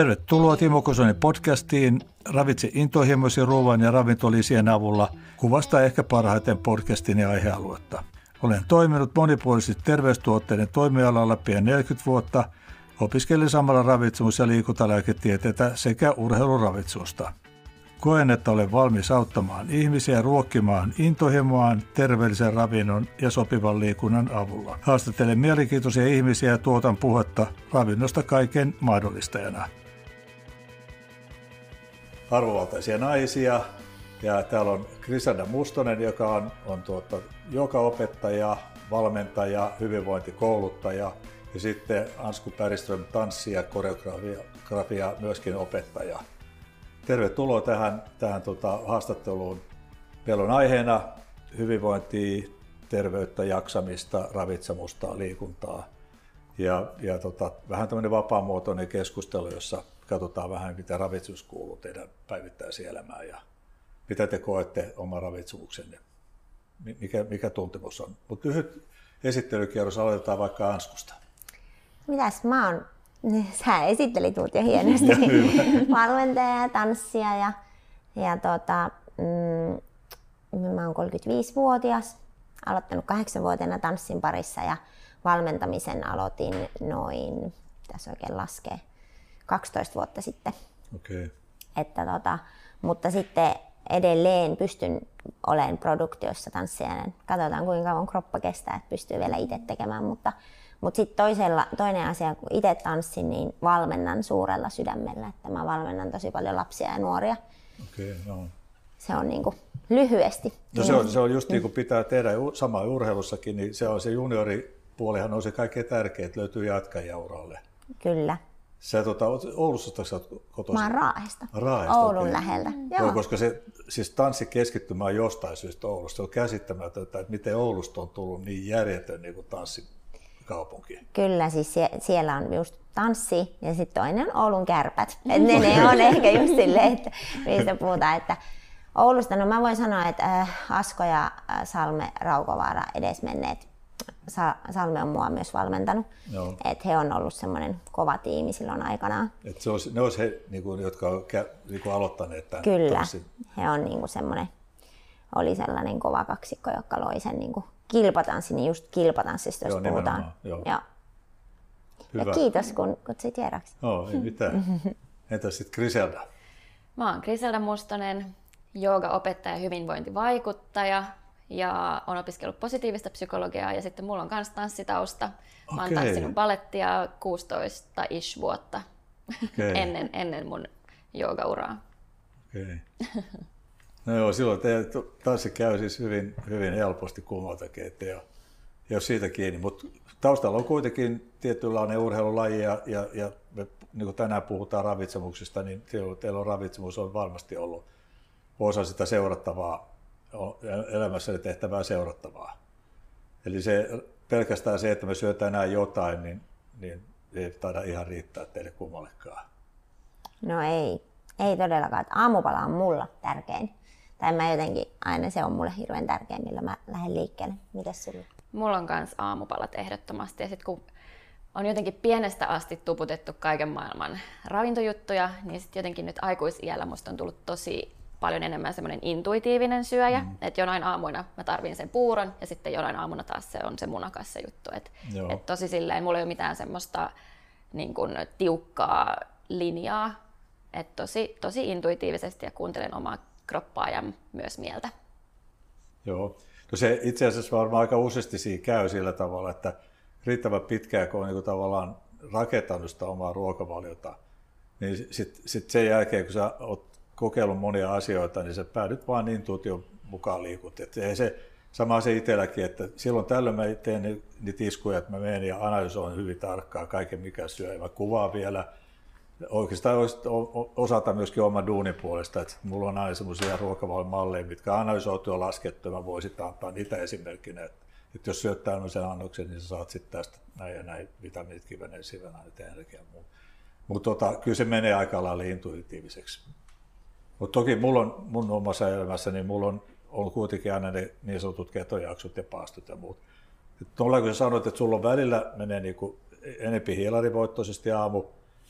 Tervetuloa Timo Kosonen podcastiin Ravitse intohimoisen ruoan ja ravintolisien avulla kuvasta ehkä parhaiten podcastin ja aihealuetta. Olen toiminut monipuolisesti terveystuotteiden toimialalla pian 40 vuotta, opiskelin samalla ravitsemus- ja liikuntalääketieteitä sekä urheiluravitsusta. Koen, että olen valmis auttamaan ihmisiä ruokkimaan intohimoaan terveellisen ravinnon ja sopivan liikunnan avulla. Haastattelen mielenkiintoisia ihmisiä ja tuotan puhetta ravinnosta kaiken mahdollistajana. Arvovaltaisia naisia, ja täällä on Krisanda Mustonen, joka on, on tuota, joka opettaja, valmentaja, hyvinvointikouluttaja ja sitten Ansku Päriström tanssi- ja koreografia myöskin opettaja. Tervetuloa tähän, tähän tota, haastatteluun. Meillä on aiheena hyvinvointia, terveyttä, jaksamista, ravitsemusta, liikuntaa ja, ja tota, vähän tämmöinen vapaamuotoinen keskustelu, jossa katsotaan vähän, mitä ravitsus kuuluu teidän päivittäiselämään ja mitä te koette oman ravitsemuksenne, mikä, mikä tuntemus on. Mutta lyhyt esittelykierros aloitetaan vaikka Anskusta. Mitäs mä oon Sä esittelit mut jo hienosti. Valmentaja ja tanssia ja, ja tota, mm, mä oon 35-vuotias, aloittanut 8-vuotiaana tanssin parissa ja valmentamisen aloitin noin, tässä oikein laskee, 12 vuotta sitten. Okay. Että tota, mutta sitten edelleen pystyn olemaan produktiossa tanssijana. Katsotaan kuinka kauan kroppa kestää, että pystyy vielä itse tekemään, mutta mutta sitten toisella, toinen asia, kun itse tanssin, niin valmennan suurella sydämellä, että mä valmennan tosi paljon lapsia ja nuoria. Okay, no. Se on niin kuin lyhyesti. No se on, se on just niin kuin pitää tehdä sama urheilussakin, niin se on se junioripuolihan on se kaikkein tärkein, että löytyy jatkajia uralle. Kyllä. Sä tuota, Oulusta sä oot kotoisin? Mä oon Raahesta. Raahesta Oulun okay. läheltä. Joo. Koska se siis tanssikeskittymä on jostain syystä Oulusta. Se on käsittämätöntä, että miten Oulusta on tullut niin järjetön niin kuin tanssi kaupunki. Kyllä, siis sie- siellä on just tanssi ja sitten toinen on Oulun kärpät. Et ne, ne on ehkä just silleen, että mistä puhutaan. Että Oulusta, no mä voin sanoa, että äh, Asko ja äh, Salme Raukovaara edesmenneet, Salme on mua myös valmentanut. Että he on ollut semmoinen kova tiimi silloin aikanaan. Et se olisi, ne olisi he, niin kuin, jotka on niin kuin aloittaneet tämän Kyllä, tanssin. he on niin kuin semmoinen, oli sellainen kova kaksikko, joka loi sen niin kuin kilpatanssi, niin just kilpatanssista, jos joo, puhutaan. Joo. Ja, Hyvä. ja kiitos, kun kutsuit vieraksi. Joo, ei mitään. Entä sitten Griselda? Mä oon Griselda Mustonen, joogaopettaja ja hyvinvointivaikuttaja ja on opiskellut positiivista psykologiaa ja sitten mulla on myös tanssitausta. Mä oon tanssinut balettia 16-ish vuotta okay. ennen, ennen mun joogauraa. Okay. No joo, silloin te, tanssi käy siis hyvin, hyvin helposti kummaltakin, että ei ole siitä kiinni. Mutta taustalla on kuitenkin tietynlainen urheilulaji ja, ja, ja me, niin kuin tänään puhutaan ravitsemuksesta, niin teillä on ravitsemus on varmasti ollut osa sitä seurattavaa, elämässä tehtävää seurattavaa. Eli se, pelkästään se, että me syötään enää jotain, niin, niin ei taida ihan riittää teille kummallekaan. No ei, ei todellakaan. Aamupala on mulla tärkein tai mä jotenkin, aina se on mulle hirveän tärkeä, millä mä lähden liikkeelle. Mitäs sulla? Mulla on myös aamupalat ehdottomasti. Ja sit kun on jotenkin pienestä asti tuputettu kaiken maailman ravintojuttuja, niin sitten jotenkin nyt aikuisiällä musta on tullut tosi paljon enemmän semmoinen intuitiivinen syöjä, mm. että jonain aamuina mä tarvin sen puuron ja sitten jonain aamuna taas se on se munakassa juttu. Et, et tosi silleen, mulla ei ole mitään semmoista niin kun, tiukkaa linjaa, että tosi, tosi intuitiivisesti ja kuuntelen omaa kroppaa ja myös mieltä. Joo. No se itse asiassa varmaan aika useasti siinä käy sillä tavalla, että riittävän pitkään, kun on niin tavallaan rakentanut sitä omaa ruokavaliota, niin sitten sit sen jälkeen, kun sä oot kokeillut monia asioita, niin sä päädyt vaan intuition mukaan liikut. Et ei se, sama se itselläkin, että silloin tällöin mä teen niitä iskuja, että mä menen ja analysoin hyvin tarkkaan kaiken, mikä syö. Mä kuvaan vielä oikeastaan osata myöskin oman duunin puolesta, että mulla on aina semmoisia ruokavalmalleja, mitkä analysoitu ja laskettu, ja mä voisin antaa niitä esimerkkinä, että, että jos syöt tämmöisen annoksen, niin sä saat sitten tästä näin ja näin vitamiinit, kiveneen, sivenaineet ja energiaa muu. Mutta tota, kyllä se menee aika lailla intuitiiviseksi. Mutta toki mulla on, mun omassa elämässä, niin mulla on ollut kuitenkin aina ne niin sanotut ketojaksot ja paastot ja muut. Tuolla kun sä sanoit, että sulla on välillä menee niinku enempi hiilarivoittoisesti aamu,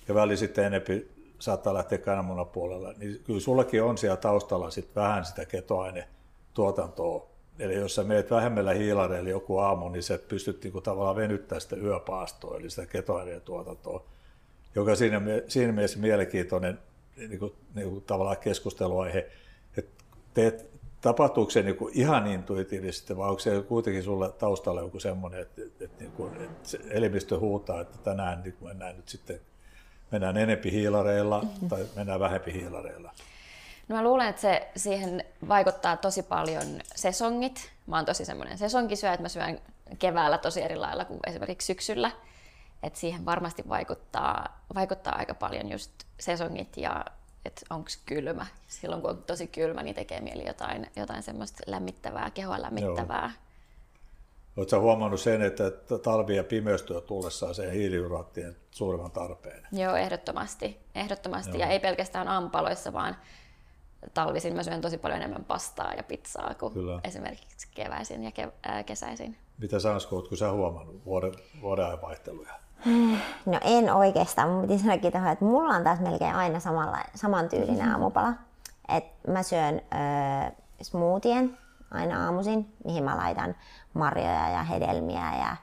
ja väli sitten enempi saattaa lähteä kananmunan puolella, niin kyllä sullakin on siellä taustalla sit vähän sitä ketoainetuotantoa. Eli jos sä meet vähemmällä hiilareilla joku aamu, niin sä pystyt niinku tavallaan venyttämään sitä yöpaastoa, eli sitä ketoaineen tuotantoa, joka siinä, siinä mielessä mielenkiintoinen niinku, niinku tavallaan keskusteluaihe, että teet tapahtuuko se niinku ihan intuitiivisesti vai onko se kuitenkin sulle taustalla joku semmoinen, että, että, että, niinku, että se elimistö huutaa, että tänään niin mennään nyt sitten mennään enempi hiilareilla mm-hmm. tai mennään vähempi hiilareilla? No mä luulen, että se, siihen vaikuttaa tosi paljon sesongit. Mä oon tosi semmoinen sesonkisyö, että mä syön keväällä tosi eri lailla kuin esimerkiksi syksyllä. Et siihen varmasti vaikuttaa, vaikuttaa aika paljon just sesongit ja että onko kylmä. Silloin kun on tosi kylmä, niin tekee mieli jotain, jotain semmoista lämmittävää, kehoa lämmittävää. Oletko huomannut sen, että talvi- ja pimeystyö tullessaan sen hiilihydraattien suuremman tarpeen? Joo, ehdottomasti. ehdottomasti. Joo. Ja ei pelkästään aamupaloissa, vaan talvisin mä syön tosi paljon enemmän pastaa ja pizzaa kuin Kyllä. esimerkiksi keväisin ja ke- äh, kesäisin. Mitä sanoisiko, oletko sä huomannut vuoden, vuoden vaihteluja? No en oikeastaan. Mun piti sanoakin tähän, että mulla on taas melkein aina samalla, samantyylinen mm-hmm. aamupala. Et mä syön äh, smoothien aina aamuisin, mihin mä laitan marjoja ja hedelmiä ja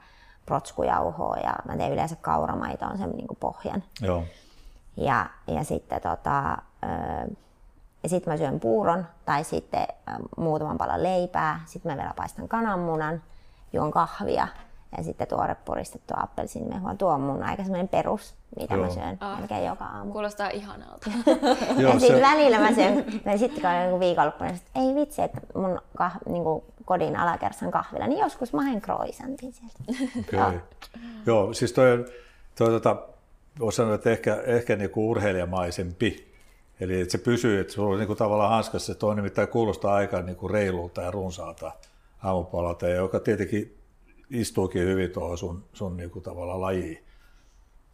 protskujauhoa ja mä teen yleensä kauramaitoon sen niin pohjan. Joo. Ja, ja sitten tota, ja sit mä syön puuron tai sitten muutaman palan leipää, sitten mä vielä paistan kananmunan, juon kahvia ja sitten tuore puristettu appelsiinimehua. Tuo on mun aika semmoinen perus, mitä Joo. mä syön ah, melkein joka aamu. Kuulostaa ihanalta. ja sitten se... välillä mä syön, ja sitten kun on joku viikonloppuna, että ei vitsi, että mun kah, niin kuin kodin alakersan kahvilla, niin joskus mä haen croissantin sieltä. Okay. Joo. Joo, siis toi, toi tota, voisi sanoa, että ehkä, ehkä niinku urheilijamaisempi. Eli että se pysyy, että sulla on niinku tavallaan hanskassa, se on nimittäin kuulostaa aika niinku reilulta ja runsaalta aamupalalta, joka tietenkin istuukin hyvin tuohon sun, sun niinku tavallaan lajiin.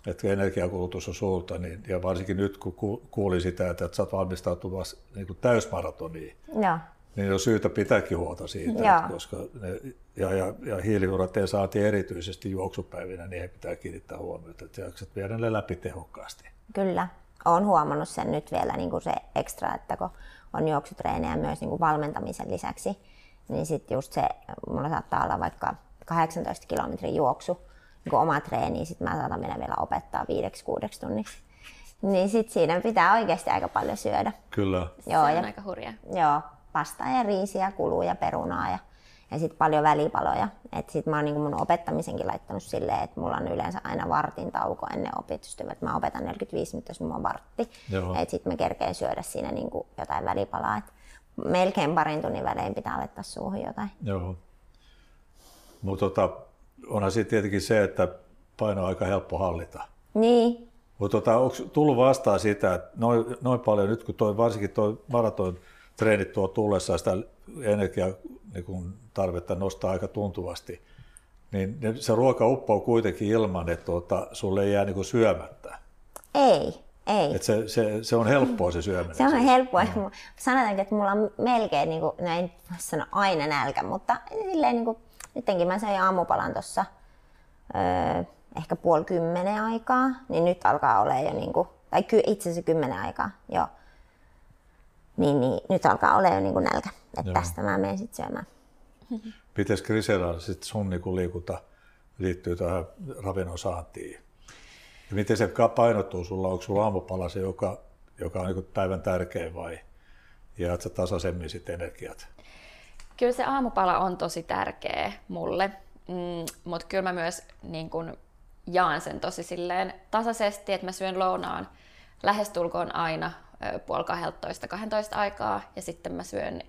Että energiakulutus on suurta, niin, ja varsinkin nyt kun kuulin sitä, että, sä oot valmistautumassa niin täysmaratoniin, Joo niin on syytä pitääkin huolta siitä, että koska ne, ja, ja, ja hiilihydraatteja saatiin erityisesti juoksupäivinä, niin he pitää kiinnittää huomiota, että jaksat viedä ne läpi tehokkaasti. Kyllä, olen huomannut sen nyt vielä niin kuin se ekstra, että kun on juoksutreenejä myös niin kuin valmentamisen lisäksi, niin sitten just se, mulla saattaa olla vaikka 18 kilometrin juoksu, niin oma treeni, niin sitten mä saatan mennä vielä opettaa viideksi kuudeksi tunniksi. Niin sitten siinä pitää oikeasti aika paljon syödä. Kyllä. Joo, se on ja, aika hurja. Joo, pastaa ja riisiä, kuluja, perunaa ja, ja sitten paljon välipaloja. Et sit mä oon niin mun opettamisenkin laittanut silleen, että mulla on yleensä aina vartin tauko ennen opetusta. Et mä opetan 45 minuuttia, jos mulla on vartti. Että sitten mä kerkeen syödä siinä niin jotain välipalaa. Et melkein parin tunnin välein pitää laittaa suuhun jotain. Joo. Mutta tota, onhan sitten tietenkin se, että paino on aika helppo hallita. Niin. Mutta tota, onko tullut vastaan sitä, että noin, noin paljon nyt kun toi, varsinkin tuo maraton treenit tuo tullessaan sitä energiaa niin tarvetta nostaa aika tuntuvasti, niin se ruoka uppoo kuitenkin ilman, että tuota, sulle ei jää niin syömättä. Ei, ei. Et se, se, se, on helppoa se syöminen. Se on helppoa. Mm. Sanotaanko, että mulla on melkein, niin kuin, no en sano aina nälkä, mutta silleen niin kuin, nytkin mä söin aamupalan tuossa öö, ehkä puoli kymmenen aikaa, niin nyt alkaa olla jo, niin kuin, tai ky, itse asiassa kymmenen aikaa, joo niin, niin nyt alkaa olla jo niin kuin nälkä, että tästä mä menen sitten syömään. Miten Grisela sitten sun niin liikunta liittyy tähän ravinnon saantiin? Ja miten se painottuu sulla? Onko sulla aamupala se, joka, joka on niin päivän tärkein vai jaat sä tasaisemmin sitten energiat? Kyllä se aamupala on tosi tärkeä mulle, mm, mutta kyllä mä myös niin kun, jaan sen tosi silleen tasaisesti, että mä syön lounaan lähestulkoon aina puoli 12, 12 aikaa ja sitten mä syön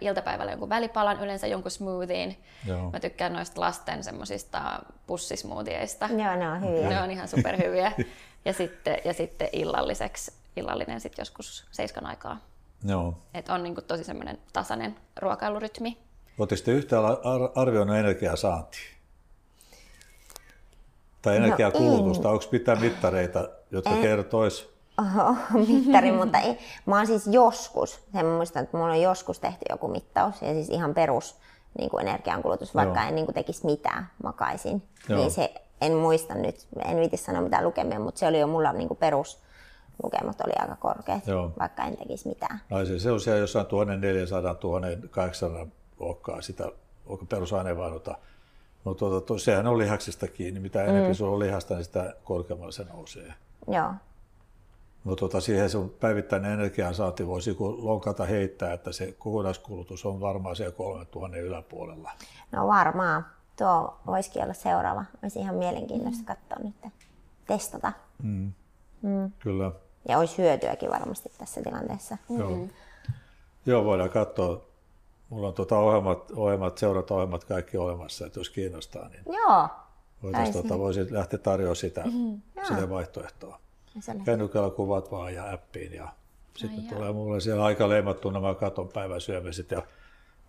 iltapäivällä jonkun välipalan, yleensä jonkun smoothien. Joo. Mä tykkään noista lasten semmoisista pussismoothieista. Joo, ne on hyviä. Ne on ihan superhyviä. ja, sitten, ja sitten illalliseksi, illallinen sitten joskus seiskan aikaa. Joo. Et on niinku tosi semmoinen tasainen ruokailurytmi. Oletteko te yhtään arvioinut energiasaantia? Tai no energiakulutusta? No, Onko pitää mittareita, jotka kertoisivat mittari, mutta ei. Mä oon siis joskus, sen muistan, että mulla on joskus tehty joku mittaus ja siis ihan perus niin kuin energiankulutus, vaikka Joo. en niin kuin tekisi mitään, makaisin. Joo. Niin se, en muista nyt, en viitis sanoa mitään lukemia, mutta se oli jo mulla niin kuin perus lukemat oli aika korkeat, Joo. vaikka en tekisi mitään. Naisilla se on siellä jossain 1400-1800 luokkaa sitä perusaineenvaihdunta. Mutta tuota, sehän on lihaksista kiinni. Mitä enemmän sulla on lihasta, niin sitä korkeammalle se nousee. Joo, Mutta tota, siihen sun päivittäinen energiansaanti voisi lonkata heittää, että se kokonaiskulutus on varmaan siellä 3000 yläpuolella. no varmaan. Tuo voisikin olla seuraava. Olisi ihan mielenkiintoista katsoa nyt, testata. Kyllä. Ja olisi hyötyäkin varmasti tässä tilanteessa. Joo. Joo, voidaan katsoa. Mulla on tuota ohjelmat, ohjelmat, seurata-ohjelmat kaikki olemassa, että jos kiinnostaa, niin Joo. Saisi. tuota, voisi lähteä tarjoamaan sitä, sitä vaihtoehtoa. Kännykällä kuvat vaan ja appiin ja sitten tulee mulle siellä aika leimattuna, mä katon päivän syömiset ja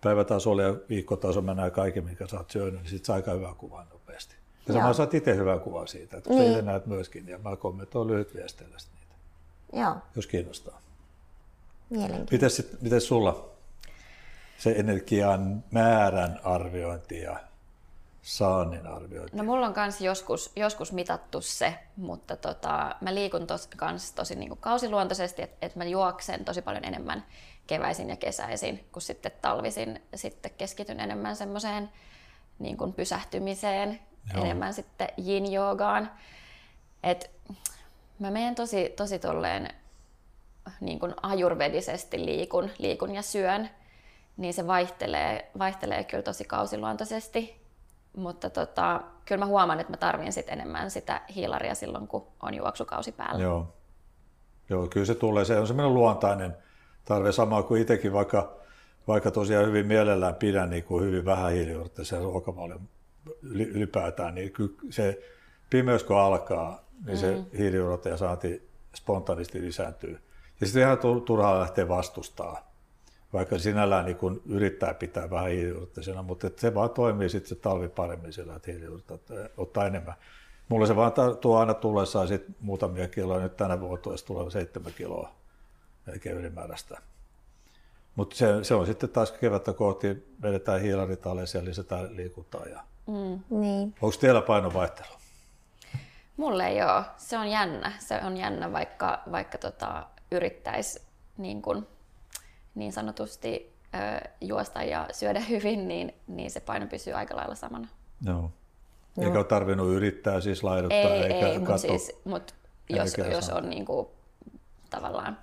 päivätasolla ja viikkotasolla mennään kaikki, minkä sä oot syönyt, niin sit saa aika hyvän kuvan nopeasti. Ja Joo. sama saat itse hyvän kuvan siitä, että Niin. sä näet myöskin, ja mä kommentoin lyhyt viesteillä niitä, Joo, jos kiinnostaa. mielenkiintoista. Miten, sit, miten sulla se energian määrän arviointi ja saannin arviointi? No mulla on kans joskus, joskus mitattu se, mutta tota, mä liikun tos, kans tosi niin kuin kausiluontoisesti, että et mä juoksen tosi paljon enemmän keväisin ja kesäisin, kun sitten talvisin sitten keskityn enemmän semmoiseen niin pysähtymiseen, Joo. enemmän sitten yin-joogaan. Et mä menen tosi, tosi tolleen niin kuin ajurvedisesti liikun, liikun ja syön, niin se vaihtelee, vaihtelee kyllä tosi kausiluontoisesti. Mutta tota, kyllä mä huomaan, että mä tarvin sit enemmän sitä hiilaria silloin, kun on juoksukausi päällä. Joo. Joo, kyllä se tulee. Se on semmoinen luontainen tarve, sama kuin itsekin, vaikka, vaikka tosiaan hyvin mielellään pidän niin kuin hyvin vähän hiilijuurtaisen ruokavalion yli- ylipäätään, niin se pimeys kun alkaa, niin se Mm. hiilijuurta ja saanti spontaanisti lisääntyy. Ja sitten ihan tur- turhaa lähteä vastustaa, vaikka sinällään niin kun yrittää pitää vähän hiilijuurtaisena, mutta se vaan toimii sitten se talvi paremmin sillä, että hiilijuurta ottaa enemmän. Mulla se vaan tuo aina tullessaan sit muutamia kiloja, nyt tänä vuonna olisi tulee seitsemän kiloa melkein ylimääräistä. Mutta se, se, on sitten taas kevättä kohti, vedetään hiilarit alas ja lisätään liikuntaa. Ja... Niin. Onko teillä painovaihtelu? Mulle ei ole. Se on jännä. Se on jännä, vaikka, vaikka tota, yrittäisi niin, kun, niin sanotusti ö, juosta ja syödä hyvin, niin, niin se paino pysyy aika lailla samana. Joo. Eikä ole tarvinnut yrittää siis laiduttaa Ei, eikä ei mutta siis, mut jos, jos on niin kuin, tavallaan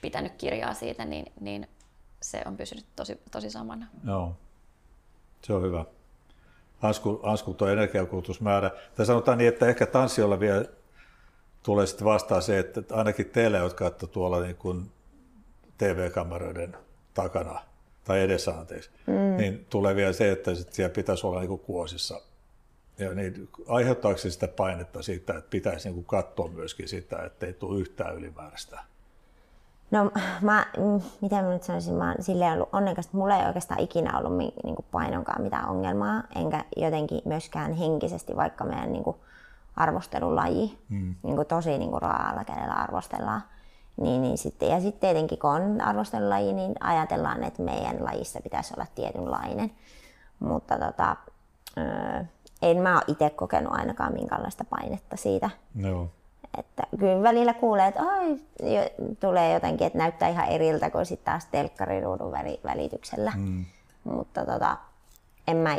pitänyt kirjaa siitä, niin, niin se on pysynyt tosi, tosi samana. Joo, se on hyvä. Ansku, Ansku tuo energiakulutusmäärä. Tai sanotaan niin, että ehkä tanssiolla vielä tulee sitten vastaan se, että ainakin teille, jotka olette tuolla niin kuin TV-kameroiden takana tai edessä, anteeksi, mm. niin tulee vielä se, että sit siellä pitäisi olla niin kuin kuosissa. Ja niin, aiheuttaako se sitä painetta siitä, että pitäisi niin kuin katsoa myöskin sitä, että ei tule yhtään ylimääräistä? No mä, mm, mitä mä nyt sanoisin, mä oon silleen ollut onnekas, että mulla ei oikeastaan ikinä ollut niin kuin painonkaan mitään ongelmaa, enkä jotenkin myöskään henkisesti, vaikka meidän niin kuin arvostelulaji mm. niin kuin tosi niin kuin raalla kädellä arvostellaan. Niin, niin sitten, ja sitten tietenkin kun on arvostelulaji, niin ajatellaan, että meidän lajissa pitäisi olla tietynlainen. Mutta tota, öö, en mä ole itse kokenut ainakaan minkäänlaista painetta siitä. Joo. Että kyllä välillä kuulee, että ai, jo- tulee jotenkin, että näyttää ihan eriltä kuin sitten taas telkkariruudun väli- välityksellä. Mm. Mutta tota, en mä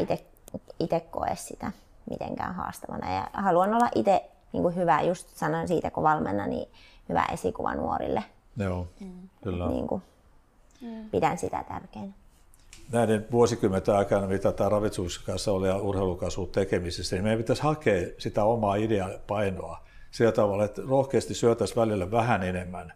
itse koe sitä mitenkään haastavana. Ja haluan olla itse niin hyvä, just sanon siitä kun valmennan, niin hyvä esikuva nuorille. Joo, kyllä. Niin kuin, Pidän sitä tärkeänä. näiden vuosikymmenten aikana, mitä tämä ravitsemuksen kanssa oli ja urheilukasvun tekemisessä, niin meidän pitäisi hakea sitä omaa ideapainoa sillä tavalla, että rohkeasti syötäisiin välillä vähän enemmän.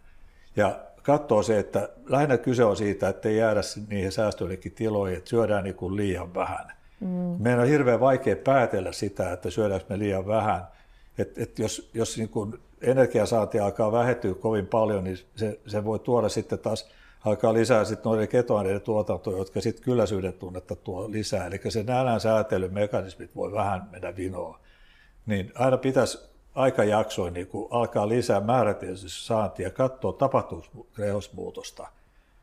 Ja katsoa se, että lähinnä kyse on siitä, että ei jäädä niihin säästöillekin tiloihin, että syödään niin kuin liian vähän. Mm. Meidän on hirveän vaikea päätellä sitä, että syödäänkö me liian vähän. Et, et jos jos niin kuin energiasaanti alkaa vähentyä kovin paljon, niin se, se voi tuoda sitten taas alkaa lisää sitten noiden ketoaineiden tuotantoa, jotka sitten kylläisyyden tunnetta tuo lisää. Eli se nälän säätelymekanismit voi vähän mennä vinoon. Niin aina pitäisi aikajaksoin niin kun alkaa lisää määrätietoisesti saantia ja katsoa, tapahtuuko rehosmuutosta.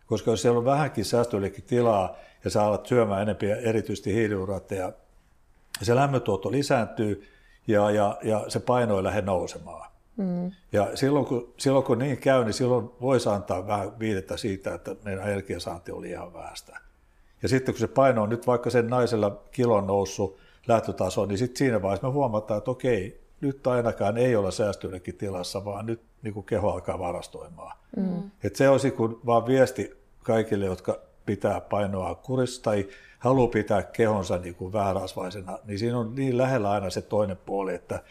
Koska jos siellä on vähänkin säästöllekin tilaa ja sä alat syömään enemmän erityisesti hiilihydraatteja, se lämmöntuotto lisääntyy ja, ja, ja se paino ei lähde nousemaan. Mm. Ja silloin kun, silloin kun niin käy, niin silloin voisi antaa vähän viitettä siitä, että meidän energiasaanti oli ihan vähäistä. Ja sitten kun se paino on nyt vaikka sen naisella kilon noussut lähtötaso, niin sitten siinä vaiheessa me huomataan, että okei, nyt ainakaan ei olla säästyllekin tilassa, vaan nyt niin kuin keho alkaa varastoimaan. Mm. Et se olisi kun vaan viesti kaikille, jotka pitää painoa kurissa tai haluaa pitää kehonsa niin kuin vähärasvaisena, niin siinä on niin lähellä aina se toinen puoli, että,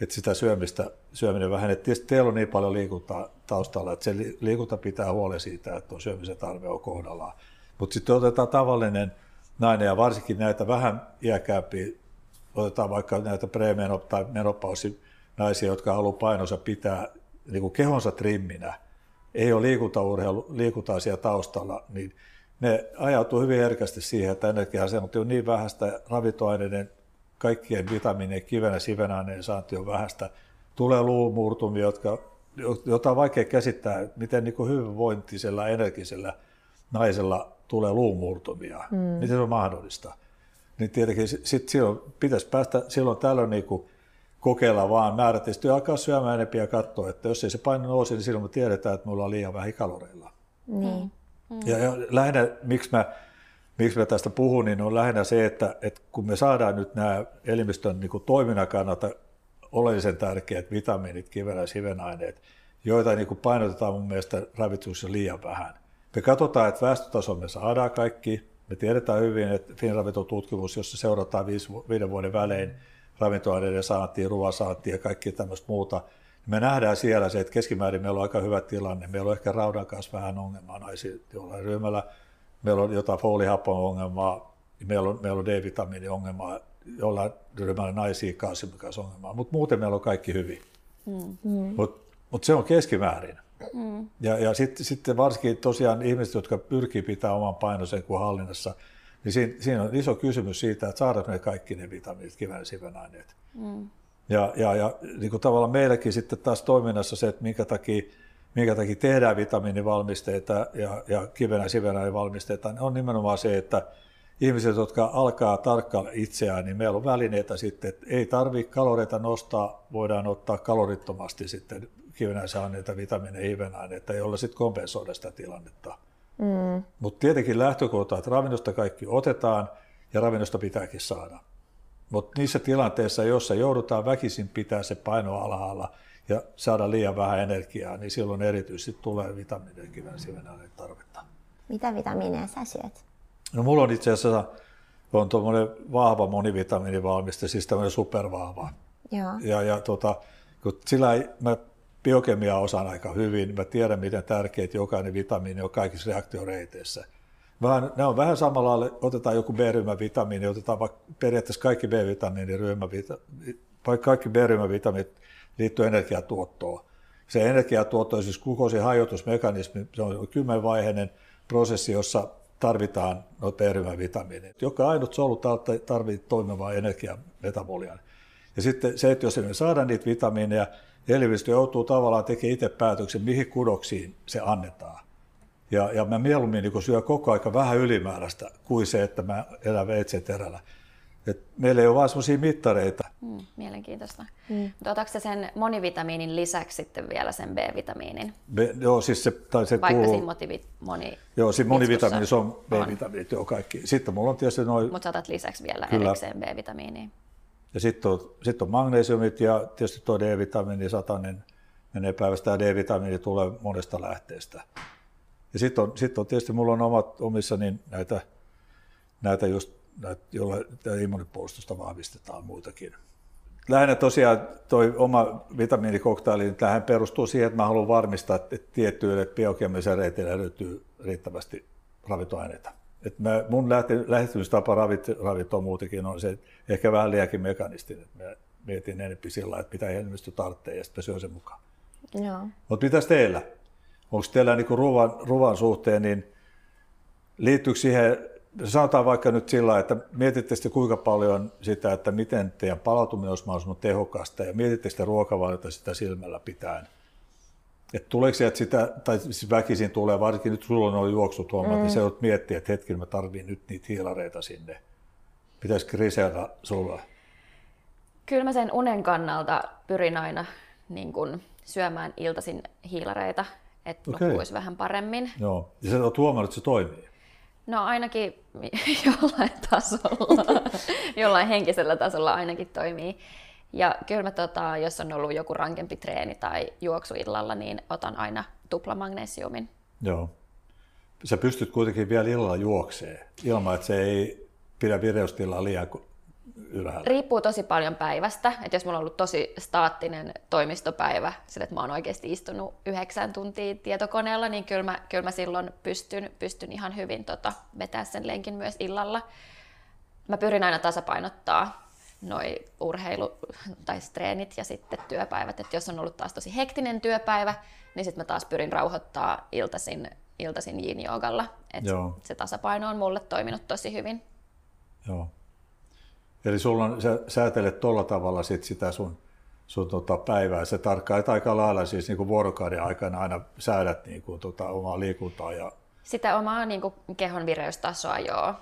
että sitä syömistä, syöminen vähenee. Tietysti teillä on niin paljon liikuntaa taustalla, että se liikunta pitää huoli siitä, että on syömisen tarve on kohdallaan. Mutta sitten otetaan tavallinen nainen ja varsinkin näitä vähän iäkäämpiä, otetaan vaikka näitä premenop- tai naisia, jotka haluaa painonsa pitää niin kuin kehonsa trimminä, ei ole liikuntaurheilu, liikuntaa siellä taustalla, niin ne ajautuu hyvin herkästi siihen, että energiasaanti on niin vähäistä, ravintoaineiden, kaikkien vitamiinien, kivenä, sivenaineen saanti on vähäistä. Tulee luumurtumia, jotka, jota on vaikea käsittää, miten niin kuin hyvinvointisella, energisellä naisella tulee luumurtumia. Mm. Miten se on mahdollista? Niin tietenkin sit silloin pitäisi päästä silloin tällöin niin kuin kokeilla vaan määrätisesti alkaa syömään enempiä ja katsoa, että jos ei se paino nouse, niin silloin me tiedetään, että me ollaan liian vähän kaloreilla. Niin. Mm. Ja, ja lähinnä, miksi mä, miksi mä tästä puhun, niin on lähinnä se, että, että kun me saadaan nyt nämä elimistön niin toiminnan kannalta oleellisen tärkeät vitamiinit, kivenä- sivenaineet, joita niin kuin painotetaan mun mielestä ravitsuksessa liian vähän. Me katsotaan, että väestötason me saadaan kaikki. Me tiedetään hyvin, että Finravit tutkimus, jossa seurataan viiden vuoden välein ravintoaineiden saantia, ruoan saantia ja kaikki tämmöistä muuta. Me nähdään siellä se, että keskimäärin meillä on aika hyvä tilanne. Meillä on ehkä raudan kanssa vähän ongelmaa naisilla jollain ryhmällä. Meillä on jotain folihapon ongelmaa, meillä on, meillä on D-vitamiini ongelmaa, jollain ryhmällä naisia kanssa ongelmaa, mutta muuten meillä on kaikki hyvin. Mm. Mutta mut se on keskimäärin. Mm. Ja, ja sitten sit varsinkin tosiaan ihmiset, jotka pyrkii pitää oman painonsa kuin hallinnassa, niin siinä, siinä on iso kysymys siitä, että saadaanko ne kaikki ne vitamiinit, kiven sivenaineet. Mm. Ja, ja, ja niin kuin tavallaan meilläkin sitten taas toiminnassa se, että minkä takia, minkä takia tehdään vitamiinivalmisteita ja, ja kivenä sivenainevalmisteita, niin on nimenomaan se, että ihmiset, jotka alkaa tarkkailla itseään, niin meillä on välineitä sitten, että ei tarvitse kaloreita nostaa, voidaan ottaa kalorittomasti sitten kivenäisaineita, vitamiineja, hivenaineita, joilla sitten kompensoida sitä tilannetta. Mm. Mutta tietenkin lähtökohta, että ravinnosta kaikki otetaan ja ravinnosta pitääkin saada. Mutta niissä tilanteissa, joissa joudutaan väkisin pitää se paino alhaalla ja saada liian vähän energiaa, niin silloin erityisesti tulee vitamiinien kivensivenäinen tarvetta. Mitä vitamiineja sä syöt? No mulla on itse asiassa on tuommoinen vahva monivitamiinivalmiste, siis tämmöinen supervahva. Joo. Ja, ja tota, kun sillä ei, mä biokemiaa osaan aika hyvin, mä tiedän miten tärkeitä jokainen vitamiini on kaikissa reaktioreiteissä. Vähän, ne on vähän samalla lailla, otetaan joku B-ryhmän vitamiini, otetaan vaikka periaatteessa kaikki B-vitamiiniryhmä, vaikka kaikki B-ryhmän liittyy energiatuottoon. Se energiatuotto siis glukoosin hajotusmekanismi, se on kymmenvaiheinen prosessi, jossa tarvitaan noita B-ryhmän vitamiineja. Joka ainut solut tarvitsee toimivaa energiametaboliaa. Ja sitten se, että jos me saadaan niitä vitamiineja, elimistö joutuu tavallaan tekemään itse päätöksen, mihin kudoksiin se annetaan. Ja, ja mä mieluummin niin syö koko aika vähän ylimääräistä kuin se, että mä elän veitseterällä. Et meillä ei ole vain sellaisia mittareita. Mm, mielenkiintoista. Mm. Mutta otatko sen monivitamiinin lisäksi sitten vielä sen B-vitamiinin? B, joo, siis se, tai se Vaikka kuuluu, siinä motivi, moni Joo, siinä monivitamiinissa on B-vitamiinit, joo kaikki. Sitten mulla on tietysti noin... Mutta saatat lisäksi vielä Kyllä. erikseen B-vitamiinia. Ja sitten on, sit on magnesiumit ja tietysti tuo D-vitamiini, satanen menee päivästä ja D-vitamiini tulee monesta lähteestä. Ja sitten on, sit on tietysti, mulla on omat omissa niin näitä, näitä just, näitä, joilla immunipuolustusta vahvistetaan muitakin. Lähinnä tosiaan toi oma vitamiinikoktaili, niin tähän perustuu siihen, että mä haluan varmistaa, että tiettyille biokemisille reiteille löytyy riittävästi ravintoaineita. Et mä, mun lähestymistapa ravintoon muutenkin on se, ehkä vähän liiankin mekanistinen. Mä mietin enemmän sillä että mitä elimistö tarvitsee ja sitten syön sen mukaan. Mutta mitäs teillä? Onko teillä niin ruvan, ruvan suhteen, niin liittyykö siihen, sanotaan vaikka nyt sillä että mietitte sitten kuinka paljon sitä, että miten teidän palautuminen olisi mahdollisimman tehokasta ja mietitte sitä ruokavaliota sitä silmällä pitäen. Että tuleeko sieltä sitä, tai siis väkisin tulee, varsinkin nyt sulla on nuo juoksut niin mm. niin se on miettiä, että hetken mä tarviin nyt niitä hiilareita sinne. Pitäisikö riseellä sulla? Kyllä mä sen unen kannalta pyrin aina niin kun syömään iltaisin hiilareita, että Okei. nukkuisi vähän paremmin. Joo. Ja sä oot huomannut, että se toimii. No ainakin jollain tasolla, jollain henkisellä tasolla ainakin toimii. Ja kyllä mä, tota, jos on ollut joku rankempi treeni tai juoksu illalla, niin otan aina tuplamagnesiumin. Joo. Sä pystyt kuitenkin vielä illalla juoksee ilman, että se ei pidä vireystilaa liian ylhäällä. Riippuu tosi paljon päivästä, että jos mulla on ollut tosi staattinen toimistopäivä, sillä että mä oon oikeasti istunut yhdeksän tuntia tietokoneella, niin kyllä mä, kyllä mä silloin pystyn, pystyn ihan hyvin tota, vetää sen lenkin myös illalla. Mä pyrin aina tasapainottaa noi urheilu- tai treenit ja sitten työpäivät. Et jos on ollut taas tosi hektinen työpäivä, niin sitten mä taas pyrin rauhoittaa iltaisin, iltaisin yin-joogalla. Et Joo. se tasapaino on mulle toiminut tosi hyvin. Joo. Eli sulla on, sä säätelet tuolla tavalla sit sitä sun, sun tota päivää. Se tarkkaan, että aika lailla siis niin kuin vuorokauden aikana aina säädät niin kuin tota omaa liikuntaa. Ja, Sitä omaa niin kuin, kehon vireystasoa, joo.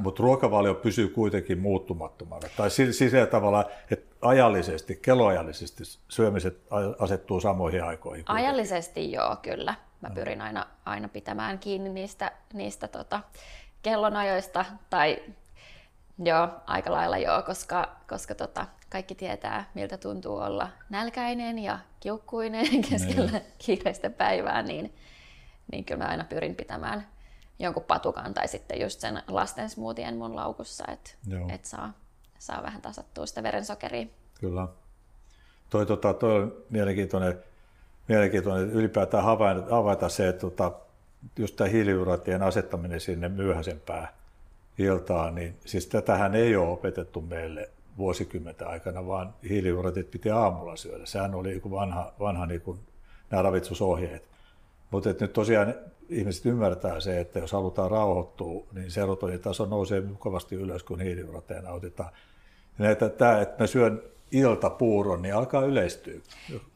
Mutta ruokavalio pysyy kuitenkin muuttumattomana. Tai si- sillä tavalla, että ajallisesti, kelloajallisesti syömiset asettuu samoihin aikoihin. kuitenkin. Ajallisesti joo, kyllä. Mä pyrin aina, aina pitämään kiinni niistä, niistä tota, kellonajoista, tai joo, aika lailla joo, koska, koska tota, kaikki tietää, miltä tuntuu olla nälkäinen ja kiukkuinen keskellä kiireistä päivää, niin, niin kyllä mä aina pyrin pitämään jonkun patukan tai sitten just sen lasten smoothien mun laukussa, että et saa, saa vähän tasattua sitä verensokeria. Kyllä. Toi, tota, toi on mielenkiintoinen, mielenkiintoinen ylipäätään havaita, havaita se, että tota, just tämä hiilihydraattien asettaminen sinne myöhäisempään iltaan, niin siis tätähän ei ole opetettu meille vuosikymmenten aikana, vaan hiilihydraatit piti aamulla syödä. Sehän oli vanha, vanha niin kuin nämä ravitsusohjeet. Mutta nyt tosiaan ihmiset ymmärtää se, että jos halutaan rauhoittua, niin serotonitaso nousee mukavasti ylös, kun hiilihydraatteja nautitaan. Ja näitä, tämä, että mä syön iltapuuron, niin alkaa yleistyä.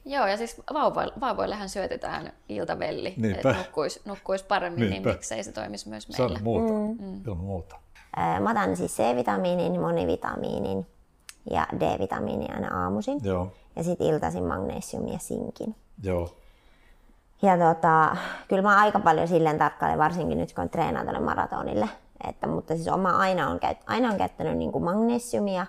Joo, ja siis vauvoille, vauvoillehan syötetään iltavelli, Niinpä. että nukkuisi, nukkuis paremmin, Niinpä. niin miksei se toimisi myös Se on meillä. muuta, mm. ilman muuta. Mä otan siis C-vitamiinin, monivitamiinin ja D-vitamiinin aina aamuisin. Joo, Ja sitten iltaisin magnesium ja sinkin. joo, Ja tota, kyllä mä aika paljon silleen tarkkailen, varsinkin nyt kun treenaan tuonne maratonille. Että, mutta siis oma aina on, käyt, aina on käyttänyt niin kuin magnesiumia.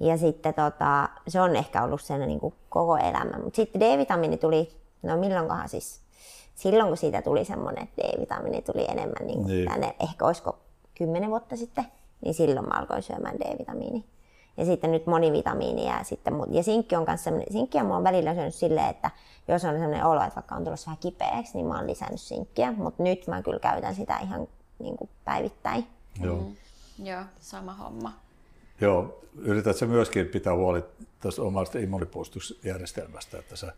Ja sitten tota, se on ehkä ollut sen niin kuin koko elämä. Mutta sitten D-vitamiini tuli, no milloinkohan siis, silloin kun siitä tuli semmoinen, että D-vitamiini tuli enemmän niin kuin Niin. tänne, ehkä olisiko kymmenen vuotta sitten, niin silloin mä alkoin syömään D-vitamiini. Ja sitten nyt monivitamiini ja sitten mut. Ja sinkki on kanssa semmoinen, sinkkiä mä oon välillä syönyt silleen, että jos on sellainen olo, että vaikka on tulossa vähän kipeäksi, niin mä oon lisännyt sinkkiä. Mutta nyt mä kyllä käytän sitä ihan niin kuin päivittäin. joo. Mm. Joo, sama homma. joo. Yrität sä myöskin pitää huoli tästä omasta immunipuolustusjärjestelmästä, että sä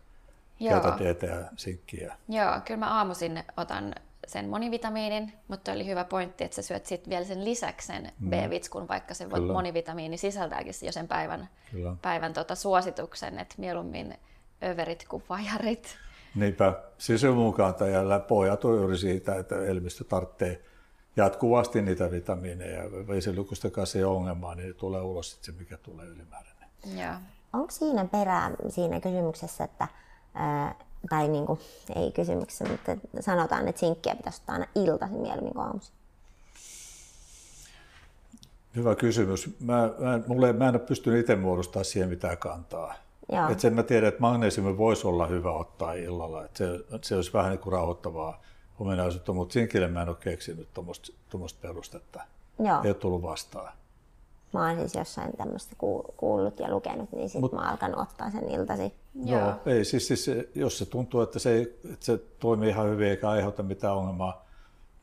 Joo. käytät ja sinkkiä. Joo, kyllä mä aamuisin otan sen monivitamiinin, mutta oli hyvä pointti, että sä syöt sit vielä sen lisäksi sen B-vitskun, vaikka se Mm. Kyllä. monivitamiini sisältääkin jo sen päivän, Kyllä. päivän tota suosituksen, että mieluummin överit kuin vajarit. Niinpä sisun mukaan ja pohjautuu juuri siitä, että elimistö tarvitsee jatkuvasti niitä vitamiineja. Vesilukusten kanssa ei ole ongelmaa, niin tulee ulos sit se, mikä tulee ylimääräinen. Joo. Onko siinä perää siinä kysymyksessä, että, tai niin kuin, ei kysymyksessä, mutta sanotaan, että sinkkiä pitäisi ottaa aina iltaisin mieluummin kuin aamuisin? Hyvä kysymys. Mä, mä, mulle, mä en ole pystynyt itse muodostamaan siihen mitään kantaa. Joo. Et sen mä tiedän, että magnesiumi voisi olla hyvä ottaa illalla. Et se, se olisi vähän niin kuin rauhoittavaa ominaisuutta, mutta sinkille mä en ole keksinyt tuommoista perustetta. Joo. Ei ole tullut vastaan. Mä oon siis jossain tämmöistä kuul- kuullut ja lukenut, niin sitten Mut- mä oon alkanut ottaa sen iltaisin. Joo. Joo. Ei, siis, siis jos se tuntuu, että se, ei, että se toimii ihan hyvin eikä aiheuta mitään ongelmaa,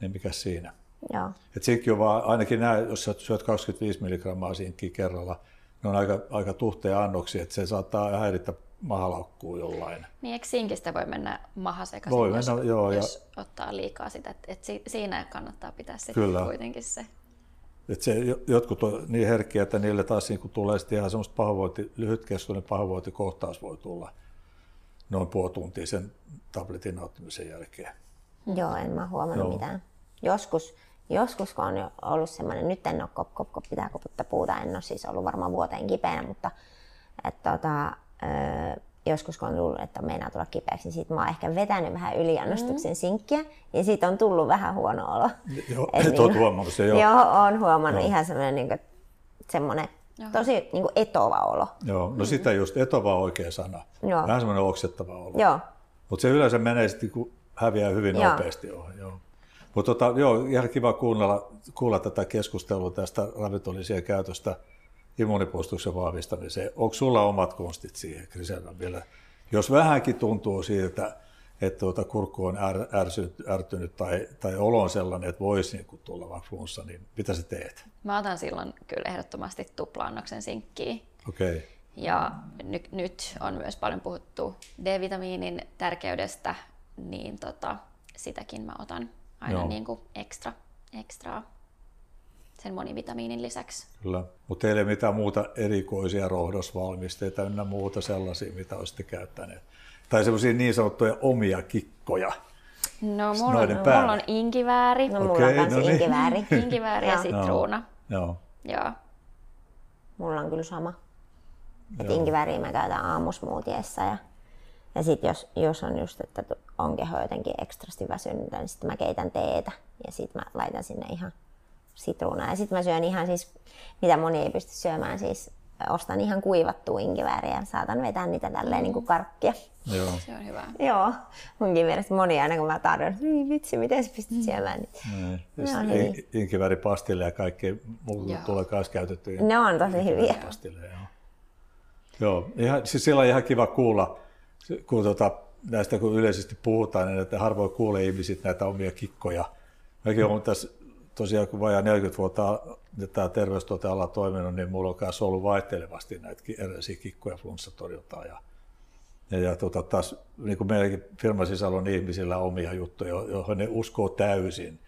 niin mikä siinä? Joo. Et sinkki on vaan, ainakin nämä, jos sä syöt 25 milligrammaa sinkkiä kerralla, ne on aika, aika tuhteja annoksia, että se saattaa häiritä mahalaukkuu jollain. Niin eikö sinkistä voi mennä maha sekaisin, Voi jos, mennä, joo, ja- jos ottaa liikaa sitä, että et si, siinä kannattaa pitää sitten Kyllä. kuitenkin se. Et se, jo- jotkut on niin herkkiä, että niille taas niin tulee sitten ihan semmoista pahoinvointi, lyhytkestoinen pahoinvointikohtaus voi tulla noin puoli tuntia sen tabletin nauttimisen jälkeen. Joo, en mä huomannut Joo. mitään. Joskus, joskus kun on ollut semmoinen, nyt en ole kop, kop, kop, pitää koputtaa puuta, en ole siis ollut varmaan vuoteen kipeänä, mutta et, tota, öö, joskus kun on tullut, että meinaa tulla kipeäksi, niin sit mä oon ehkä vetänyt vähän yliannostuksen mm. sinkkiä ja siitä on tullut vähän huono olo. Joo, et, niin, huomannut se, joo. Joo, oon huomannut joo. ihan semmoinen niin semmoinen tosi niin kuin etova olo. Joo, no mm-hmm. sitä just, etova on oikea sana. Joo. Vähän semmoinen oksettava olo. Joo. Mutta se yleensä menee sitten, kun häviää hyvin joo. nopeasti. Joo. joo. Mutta tota, joo, ihan kiva kuunnella, kuulla tätä keskustelua tästä ravintolisien käytöstä immunipuolustuksen vahvistamiseen. Onko sulla omat konstit siihen, Krisella, vielä? Jos vähänkin tuntuu siltä, että tuota kurkku on är, ärsynyt, ärtynyt tai, tai olo on sellainen, että voisi niin tulla vaikka flunssa, niin mitä sä teet? Mä otan silloin kyllä ehdottomasti tuplaannoksen sinkkiä. Okei. Okay. Ja ny, nyt on myös paljon puhuttu D-vitamiinin tärkeydestä, niin tota, sitäkin mä otan aina niin kuin ekstra, ekstraa sen monivitamiinin lisäksi. Kyllä, mutta ei mitään muuta erikoisia rohdosvalmisteita ynnä muuta sellaisia, mitä olisitte käyttäneet? Tai semmoisia niin sanottuja omia kikkoja? No mulla on, mulla on inkivääri. No mulla okay, on no niin. inkivääri. inkivääri ja sitruuna. Joo. Joo. Mulla on kyllä sama. Et inkivääriä mä käytän aamusmuutiessa ja, ja sitten jos, jos on just, että on keho jotenkin ekstrasti väsynyt, niin sitten mä keitän teetä ja sitten mä laitan sinne ihan sitruunaa. Ja sitten mä syön ihan siis, mitä moni ei pysty syömään, siis ostan ihan kuivattua inkivääriä ja saatan vetää niitä tälleen mm. niin kuin karkkia. Joo. Se on hyvä. Joo. Munkin mielestä moni aina kun mä tarjoan, niin vitsi, miten sä pystyt mm. syömään niitä. Niin. In, inkivääripastille ja kaikki muut tulee myös käytettyä. Ne on tosi hyviä. Pastille, joo. joo. Ihan, siis siellä on ihan kiva kuulla, kun tuota, näistä kun yleisesti puhutaan, niin että harvoin kuulee ihmisit näitä omia kikkoja. Mäkin olen tässä tosiaan kun vajaa 40 vuotta tämä terveystuoteala toiminut, niin mulla on myös ollut vaihtelevasti näitä erilaisia kikkoja flunssatorjuntaa. Ja, ja, ja tota, taas niin kuin meidänkin firman sisällä on ihmisillä omia juttuja, joihin ne uskoo täysin.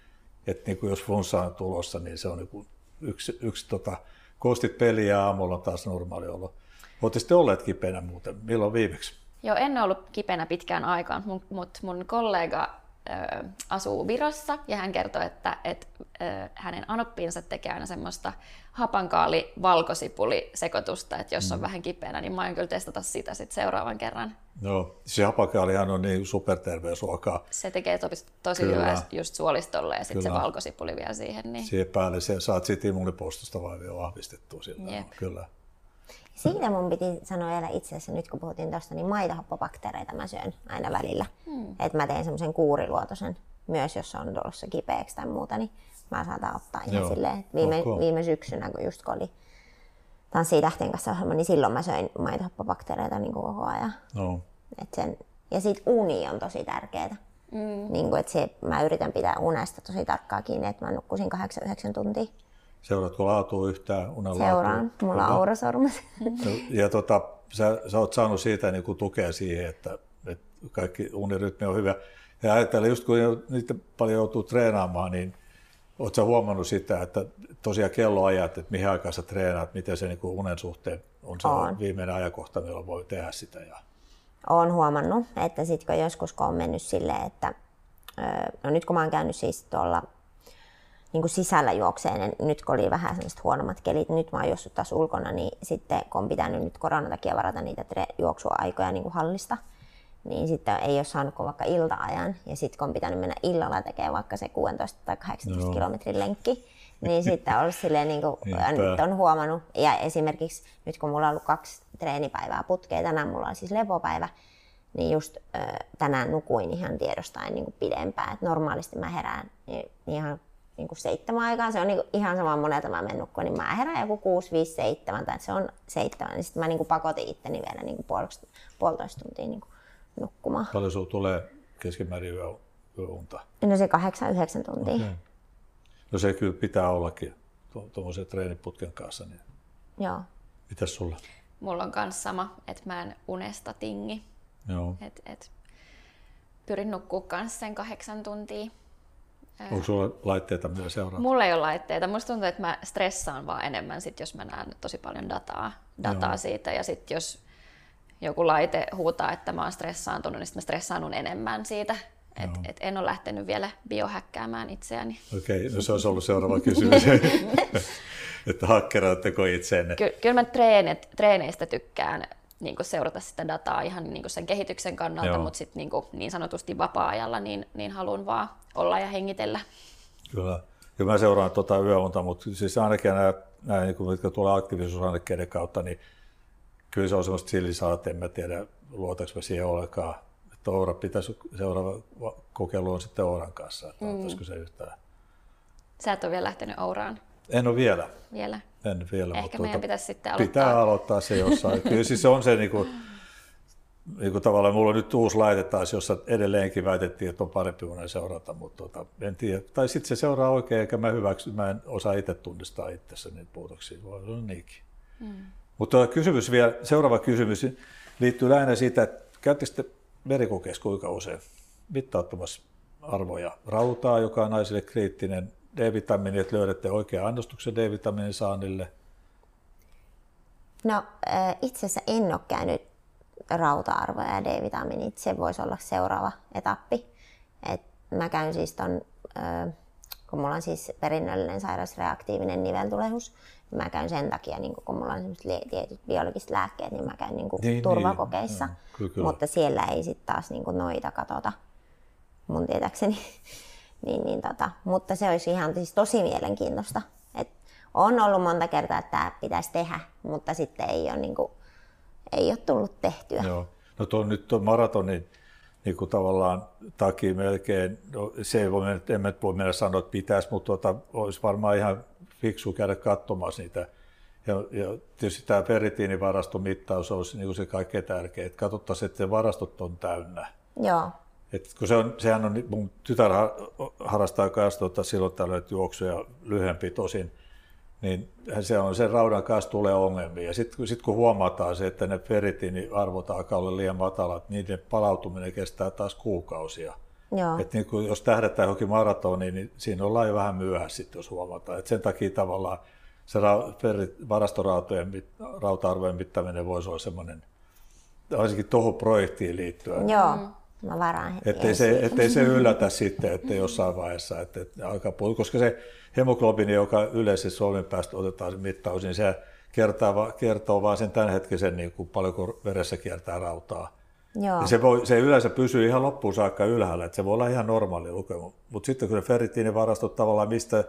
Että niin jos flunssa on tulossa, niin se on niin kuin yksi, yksi tota, kostit peliä ja aamulla on taas normaali olo. Olette sitten olleet kipeänä muuten. Milloin viimeksi? Joo, en ollut kipeänä pitkään aikaan, mutta mun kollega asuu Virossa ja hän kertoi, että, että hänen anoppinsa tekee aina semmoista hapankaali valkosipuli sekoitusta, että jos on mm. vähän kipeänä, niin mä aion kyllä testata sitä sitten seuraavan kerran. Joo, se hapankaalihan on niin superterveysruokaa. Se tekee tosi, tosi hyvää just suolistolle ja sitten se valkosipuli vielä siihen. Niin... Siihen päälle se saat sitten vielä vahvistettua sillä. Yep. Kyllä. Siitä mun piti sanoa vielä itse asiassa, nyt kun puhuttiin tuosta, niin maitohappobakteereita mä syön aina välillä. Hmm. Että mä teen semmoisen kuuriluotosen myös, jos on tulossa kipeäksi tai muuta, niin mä saatan ottaa ihan Joo. silleen. Viime, okay. viime syksynä, kun just kun oli Tanssii tähtien kanssa ohjelma, niin silloin mä söin maitohappobakteereita niin kuin koko ajan. No. Et sen, ja sit uni on tosi tärkeää. Mm. Niin kuin, että se, mä yritän pitää unesta tosi tarkkaa kiinni, että mä nukkuisin 8-9 tuntia. Seuraatko laatua yhtään unen Seuraan, laatua? mulla on aurasormus. Ja, ja tota, sä, sä oot saanut siitä niin kuin tukea siihen, että, että kaikki unirytmi on hyvä. Ja ajattelen, just kun niitä paljon joutuu treenaamaan, niin oletko huomannut sitä, että tosiaan kelloajat, että mihin aikaan sä treenaat, miten se niin kuin unen suhteen on se on. viimeinen ajankohta, milloin voi tehdä sitä? Ja... Olen huomannut, että sitten kun joskus kun on mennyt silleen, että no nyt kun mä oon käynyt siis tuolla niin kuin sisällä juokseen. Ja nyt kun oli vähän sellaiset huonommat kelit, nyt mä oon juossut taas ulkona, niin sitten kun on pitänyt nyt koronan takia varata niitä tre- juoksuaikoja niin kuin hallista, niin sitten ei ole saanut kuin vaikka ilta-ajan. Ja sitten kun on pitänyt mennä illalla tekemään vaikka se 16 tai 18 no. kilometrin lenkki, niin sitten on silleen, niin kuin, nyt on huomannut. Ja esimerkiksi nyt kun mulla on ollut kaksi treenipäivää putkea, tänään mulla on siis lepopäivä, niin just ö, tänään nukuin ihan tiedostaen niin kuin pidempään. Et normaalisti mä herään niin ihan niin kuin seitsemän aikaa. Se on niin kuin ihan sama monelta mä menen nukkuun, niin mä herään joku 6, 5, 7 tai se on seitsemän. Niin sitten mä niin kuin pakotin itteni vielä niin kuin puolitoista, puolitoista tuntia niin kuin nukkumaan. Paljon sulla tulee keskimäärin yö, yöunta? No se 8-9 tuntia. Okay. No se kyllä pitää ollakin tuommoisen treeniputken kanssa. Niin... Joo. Mitäs sulla? Mulla on myös sama, että mä en unesta tingi. Joo. Et, et, pyrin nukkuu kanssa sen kahdeksan tuntia. Onko sulla laitteita, mitä seuraa? Mulla ei ole laitteita. Musta tuntuu, että mä stressaan vaan enemmän, sit, jos mä näen tosi paljon dataa, dataa siitä. Ja sitten jos joku laite huutaa, että mä oon stressaantunut, niin sit mä stressaannun enemmän siitä. Et, et en ole lähtenyt vielä biohäkkäämään itseäni. Okei, okay, no se olisi ollut seuraava kysymys. että hakkeraatteko itseenne? Ky- kyllä mä treenet, treeneistä tykkään niin seurata sitä dataa ihan niin sen kehityksen kannalta, Joo. mutta sitten niin, niin sanotusti vapaa-ajalla niin, niin haluan vaan olla ja hengitellä. Kyllä. Kyllä mä seuraan tuota yöunta, mutta siis ainakin nämä, nämä niin kuin, mitkä tulee aktiivisuusannekkeiden kautta, niin kyllä se on semmoista sillisaat, en mä tiedä luotaks mä siihen ollenkaan. Että Oura pitäisi, seuraava kokeilu on sitten Ouran kanssa, että mm. se yhtään. Sä et ole vielä lähtenyt Ouraan? En ole vielä. Vielä? En vielä. Ehkä mutta meidän tuota, pitäisi sitten aloittaa. Pitää aloittaa se jossain. Kyllä siis se on se niin kuin, niin kuin tavallaan, mulla on nyt uusi laite taas, jossa edelleenkin väitettiin, että on parempi kuin seurata, mutta tota, en tiedä. Tai sitten se seuraa oikein, eikä mä hyväksy, mä en osaa itse tunnistaa itsessä niitä puutoksia, voi olla niinkin. Hmm. Mutta kysymys vielä, seuraava kysymys liittyy lähinnä siitä, että käyttekö merikokeessa kuinka usein mittauttamassa arvoja rautaa, joka on naisille kriittinen, D-vitamiini, että löydätte oikean annostuksen D-vitamiinin saannille? No itse asiassa en ole käynyt rauta-arvoja ja D-vitamiinit, se voisi olla seuraava etappi. Et mä käyn siis ton, kun mulla on siis perinnöllinen sairausreaktiivinen niveltulehus, niin mä käyn sen takia, niin kun mulla on tietyt biologiset lääkkeet, niin mä käyn niin kuin niin, turvakokeissa, niin. Kyllä, kyllä. mutta siellä ei sitten taas niin noita katota mun tietääkseni. niin, niin tota, mutta se olisi ihan siis tosi mielenkiintoista. Et on ollut monta kertaa, että tämä pitäisi tehdä, mutta sitten ei ole, niin kuin, ei ole tullut tehtyä. Joo. No tuo nyt tuon maratonin niin kuin tavallaan takia melkein, no, se ei voi, en mä voi mennä sanoa, että pitäisi, mutta tuota, olisi varmaan ihan fiksu käydä katsomassa niitä. Ja, ja tietysti tämä ferritiinivaraston olisi niin kuin se kaikkein tärkein, että katsottaisiin, että varastot on täynnä. Joo. Et kun se on, sehän on, mun tytär harrastaa kanssa tuota, silloin tällöin juoksuja lyhyempi tosin, niin se on sen raudan kanssa tulee ongelmia. Ja sitten sit kun huomataan se, että ne ferritiiniarvot alkaa olla liian matalat, niin niiden palautuminen kestää taas kuukausia. Joo. Et niin kun, jos tähdätään johonkin maratoniin, niin siinä ollaan jo vähän myöhässä sitten, jos huomataan. Et sen takia tavallaan se ra- varastorautojen rauta-arvojen mittaminen voisi olla semmoinen, varsinkin tuohon projektiin liittyen. Joo. Mä varaan heti ettei se, ettei se yllätä sitten, että jossain vaiheessa, että, että alkaa puhua, koska se hemoglobiini, joka yleisesti solmin päästä otetaan se mittaus, niin se kertoo, kertoo vain sen tämänhetkisen, niin kuin paljonko veressä kiertää rautaa. Joo. Ja se, voi, se yleensä pysyy ihan loppuun saakka ylhäällä, että se voi olla ihan normaali lukema. Mutta sitten kun ne varastot tavallaan, mistä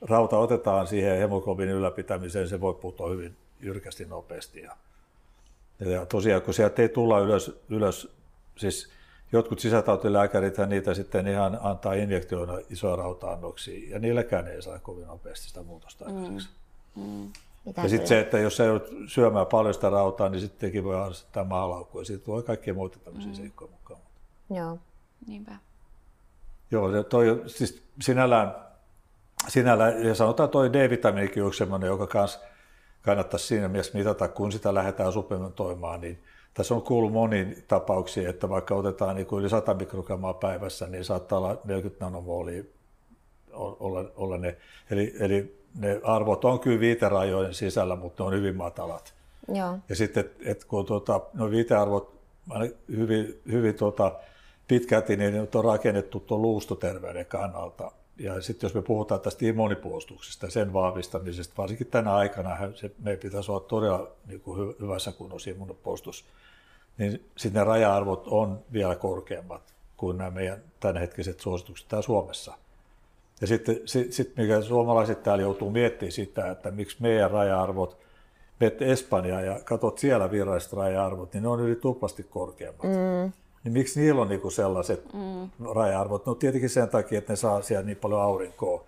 rauta otetaan siihen hemoglobiinin ylläpitämiseen, se voi putoa hyvin jyrkästi nopeasti. Ja, ja tosiaan, kun sieltä ei tulla ylös, ylös siis jotkut sisätautilääkärit niitä sitten ihan antaa injektioina isoja rauta-annoksia, ja niilläkään ei saa kovin nopeasti sitä muutosta mm. aikaiseksi. Mm. Mm. Ja sitten se, että jos ei ole syömään paljon sitä rautaa, niin sittenkin voi harrastaa maalaukku, ja siitä voi kaikkia muita tämmöisiä mm. seikkoja mukaan. Joo. Niinpä. Joo, toi, siis sinällään, sinällään, ja sanotaan toi D-vitamiinikin on sellainen, joka kanssa kannattaisi siinä mielessä mitata, kun sitä lähdetään supplementoimaan, niin tässä on kuullut moniin tapauksiin, että vaikka otetaan niin kuin yli 100 mikrogrammaa päivässä, niin saattaa olla 40 nanomolia olla, olla ne. Eli, eli ne arvot on kyllä viiterajojen sisällä, mutta ne on hyvin matalat. Joo. Ja sitten, että kun tuota, no viitearvot hyvin, hyvin tuota, pitkälti, niin ne on rakennettu tuon luustoterveyden kannalta. Ja sitten jos me puhutaan tästä immunipuolustuksesta sen vahvistamisesta, varsinkin tänä aikana se, meidän pitäisi olla todella niin kuin hyvässä kunnossa immunipuolustus, niin sitten ne raja-arvot on vielä korkeammat kuin nämä meidän tämänhetkiset suositukset täällä Suomessa. Ja sitten sit, sit mikä suomalaiset täällä joutuu miettimään sitä, että miksi meidän raja-arvot, menet Espanjaan ja katsot siellä viralliset raja-arvot, niin ne on yli tuplasti korkeammat. Mm niin miksi niillä on niinku sellaiset mm. raja-arvot? No tietenkin sen takia, että ne saa siellä niin paljon aurinkoa.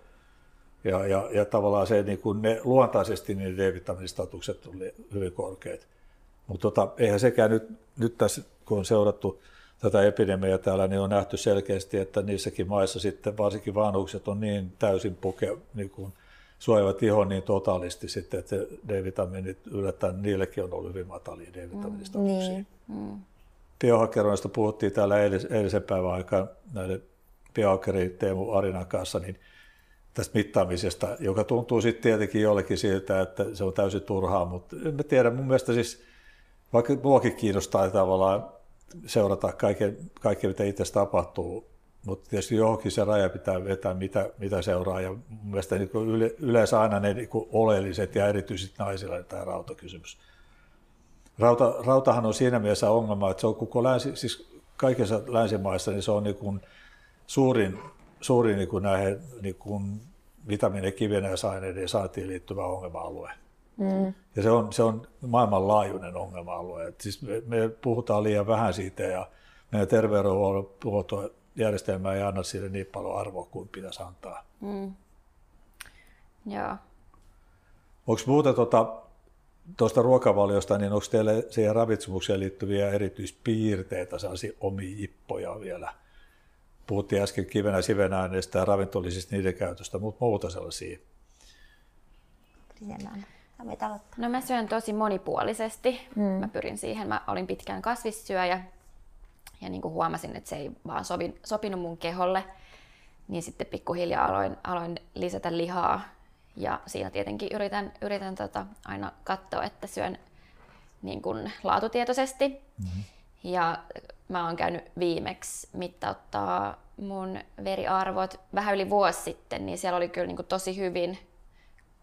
Ja, ja, ja tavallaan se, niin kuin ne luontaisesti niin D-vitamiinistatukset on hyvin korkeat. Mutta tota, eihän sekään nyt, nyt tässä, kun on seurattu tätä epidemiaa täällä, niin on nähty selkeästi, että niissäkin maissa sitten varsinkin vanhukset on niin täysin puke, niin kuin suojavat ihon niin totaalisti sitten, että D-vitamiinit yllättäen niillekin on ollut hyvin matalia D-vitamiinistatuksia. Mm, niin. mm biohakkeroista puhuttiin täällä eilis, eilisen päivän aikaan näiden biohakkeri Teemu Arinan kanssa, niin tästä mittaamisesta, joka tuntuu sitten tietenkin jollekin siltä, että se on täysin turhaa, mutta en mä tiedä, mun mielestä siis, vaikka muakin kiinnostaa tavallaan seurata kaiken, kaikkea, mitä itse tapahtuu, mutta tietysti johonkin se raja pitää vetää, mitä, mitä seuraa, ja mun mielestä niin yle, yleensä aina ne niin oleelliset ja erityisesti naisilla tämä rautakysymys Rauta, rautahan on siinä mielessä ongelma, että se on koko länsi, siis kaikissa länsimaissa niin se on niin kuin suurin, suurin niin kuin näihin niin kuin vitamiini- ja kivenäisaineiden saantiin liittyvä ongelma-alue. Mm. Ja se on, se on maailmanlaajuinen ongelma-alue. Et siis me, me puhutaan liian vähän siitä ja meidän terveydenhuoltojärjestelmä ei anna sille niin paljon arvoa kuin pitäisi antaa. Mm. Joo. Onko muuta tuota, tuosta ruokavaliosta, niin onko teille siihen ravitsemukseen liittyviä erityispiirteitä, sellaisia omia ippoja vielä? Puhuttiin äsken kivenä sivenaineista ja ravintolisista niiden käytöstä, mutta muuta sellaisia. No mä syön tosi monipuolisesti. Mm. Mä pyrin siihen. Mä olin pitkään kasvissyöjä ja niin kuin huomasin, että se ei vaan sovi, sopinut mun keholle. Niin sitten pikkuhiljaa aloin, aloin lisätä lihaa ja siinä tietenkin yritän, yritän tota aina katsoa, että syön niin kuin laatutietoisesti. Mm-hmm. Ja mä oon käynyt viimeksi mittauttaa mun veriarvot vähän yli vuosi sitten, niin siellä oli kyllä niin kuin tosi hyvin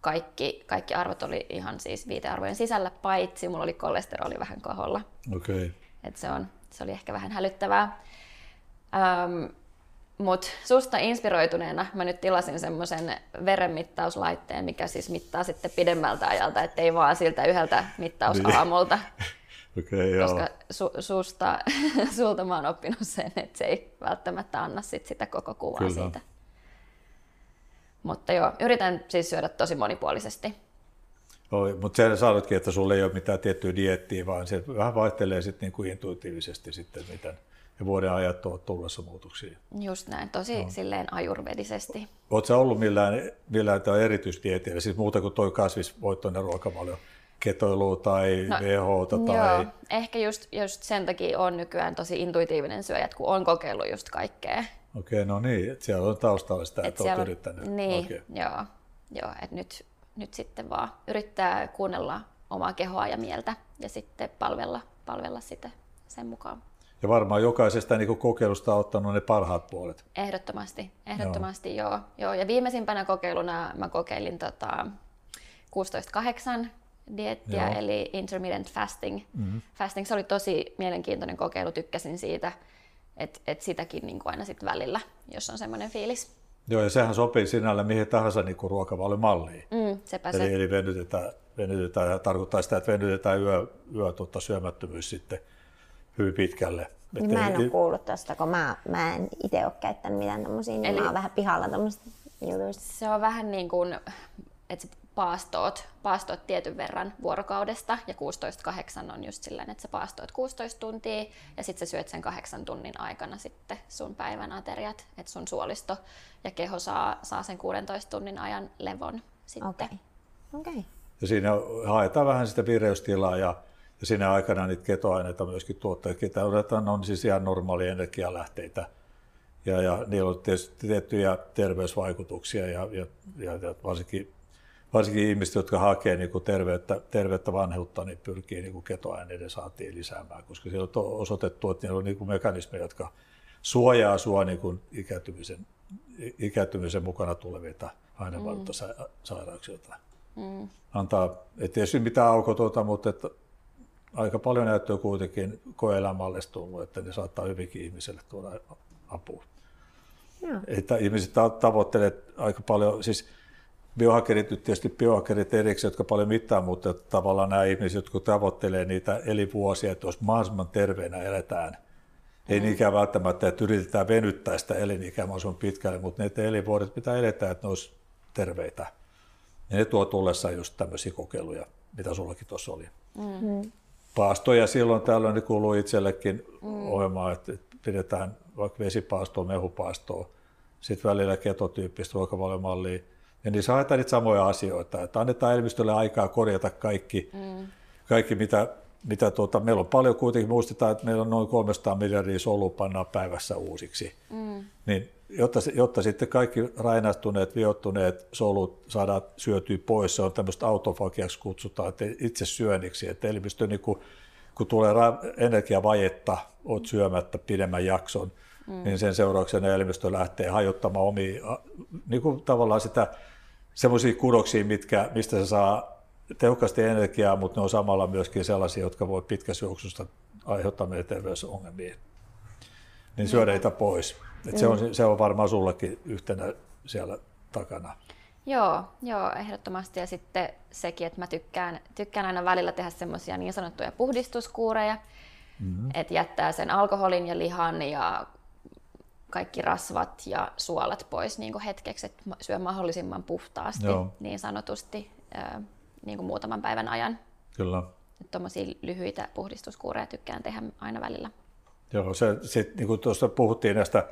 kaikki, kaikki arvot oli ihan siis viitearvojen sisällä, paitsi mulla oli kolesteroli vähän koholla. Okay. Et se, on, se oli ehkä vähän hälyttävää. Öm, mutta susta inspiroituneena mä nyt tilasin semmoisen verenmittauslaitteen, mikä siis mittaa sitten pidemmältä ajalta, ettei vaan siltä yhdeltä mittausaamulta. okay, Koska su, susta, sulta mä oon oppinut sen, että se ei välttämättä anna sit sitä koko kuvaa Kyllä. siitä. Mutta joo, yritän siis syödä tosi monipuolisesti. Oi, mutta sen sanoitkin, että sulla ei ole mitään tiettyä diettiä, vaan se vähän vaihtelee sitten niin kuin intuitiivisesti sitten, miten, ja vuoden ajat ovat tullessa muutoksia. Just näin, tosi no. silleen ajurvedisesti. Oletko ollut millään, millään erityisdietillä, siis muuta kuin tuo kasvisvoittoinen ruokavalio? ketoilu tai no, WHO tai... Joo, ehkä just, just sen takia on nykyään tosi intuitiivinen syöjä, kun on kokeillut just kaikkea. Okei, no niin, että siellä on taustalla sitä, että olet yrittänyt. Niin, okay. joo, joo että nyt, nyt sitten vaan yrittää kuunnella omaa kehoa ja mieltä ja sitten palvella, palvella sitä sen mukaan. Ja varmaan jokaisesta niin kokeilusta on ottanut ne parhaat puolet. Ehdottomasti, ehdottomasti joo. joo. joo. Ja viimeisimpänä kokeiluna mä kokeilin tota 16-8 diettiä, joo. eli intermittent fasting. Mm-hmm. Fasting se oli tosi mielenkiintoinen kokeilu, tykkäsin siitä, että et sitäkin niin kuin aina sit välillä, jos on semmoinen fiilis. Joo, ja sehän sopii sinällä mihin tahansa niin ruokavaliomalliin. Mm, sepä eli, se. eli venytetään, venytetään ja tarkoittaa sitä, että venytetään yö, yö tuota, syömättömyys sitten hyvin pitkälle. Niin mä en ole kuullut tuosta, kun mä, mä en itse ole käyttänyt mitään tämmöisiä, niin Eli mä oon vähän pihalla tämmöistä jutuista. Se on vähän niin kuin, että paastoot, paastoot tietyn verran vuorokaudesta ja 16-8 on just sillä, että sä paastoit 16 tuntia ja sitten sä syöt sen kahdeksan tunnin aikana sitten sun päivän ateriat, että sun suolisto ja keho saa, saa sen 16 tunnin ajan levon sitten. Okay. Okay. Ja siinä haetaan vähän sitä vireystilaa ja ja siinä aikana niitä ketoaineita myöskin tuottaa. Ketoaineet on siis ihan normaalia energialähteitä ja, ja niillä on tietysti tiettyjä terveysvaikutuksia ja, ja, ja, ja varsinkin, varsinkin ihmiset, jotka hakee niin kuin terveyttä, terveyttä vanheutta, niin pyrkii niin kuin ketoaineiden saatiin lisäämään, koska siellä on osoitettu, että niillä on niin kuin mekanismeja, jotka suojaa sinua niin kuin ikääntymisen, ikääntymisen mukana tulevilta ainevaluuttasairauksilta. Mm. Antaa, ei tietysti mitään aukotonta, mutta että aika paljon näyttöä kuitenkin koeelämälle tullut, että ne saattaa hyvinkin ihmiselle tuoda apua. Joo. Että ihmiset tavoittelee aika paljon, siis biohakkerit nyt tietysti biohakkerit erikseen, jotka paljon mittaa, mutta tavallaan nämä ihmiset, jotka tavoittelee niitä elinvuosia, että jos mahdollisimman terveenä eletään, ei mm. niinkään välttämättä, että yritetään venyttää sitä elinikää mahdollisimman pitkälle, mutta ne elinvuodet pitää edetä, että ne olisi terveitä. Ja ne tuo tullessaan just tämmöisiä kokeiluja, mitä sullakin tuossa oli. Mm paastoja silloin tällöin niin kuuluu itsellekin mm. ohjelmaan, että pidetään vaikka vesipaastoa, mehupaastoa, sitten välillä ketotyyppistä ruokavaliomallia. Ja niin haetaan niitä samoja asioita, että annetaan elimistölle aikaa korjata kaikki, mm. kaikki mitä, mitä tuota, meillä on paljon kuitenkin, muistetaan, että meillä on noin 300 miljardia solua pannaan päivässä uusiksi. Mm. Niin jotta, jotta sitten kaikki rainastuneet, viottuneet solut saadaan syötyä pois, se on tämmöistä autofagiaksi kutsutaan, että itse syönniksi, että elimistö niin kun, kun tulee energiavajetta, olet syömättä pidemmän jakson, mm. niin sen seurauksena elimistö lähtee hajottamaan omia, niin kuin tavallaan sitä semmoisia kudoksia, mitkä, mistä se saa tehokkaasti energiaa, mutta ne on samalla myöskin sellaisia, jotka voi pitkässä juoksusta aiheuttaa meille terveysongelmia. Niin syödä niitä pois. Et se, on, se on varmaan sullekin yhtenä siellä takana. Joo, joo, ehdottomasti. Ja sitten sekin, että mä tykkään, tykkään aina välillä tehdä semmoisia niin sanottuja puhdistuskuureja, mm-hmm. että jättää sen alkoholin ja lihan ja kaikki rasvat ja suolat pois niin kuin hetkeksi, että syö mahdollisimman puhtaasti Joo. niin sanotusti niin kuin muutaman päivän ajan. Kyllä. Tuommoisia lyhyitä puhdistuskuureja tykkään tehdä aina välillä. Joo, se, sit, niin kuin tuossa puhuttiin näistä,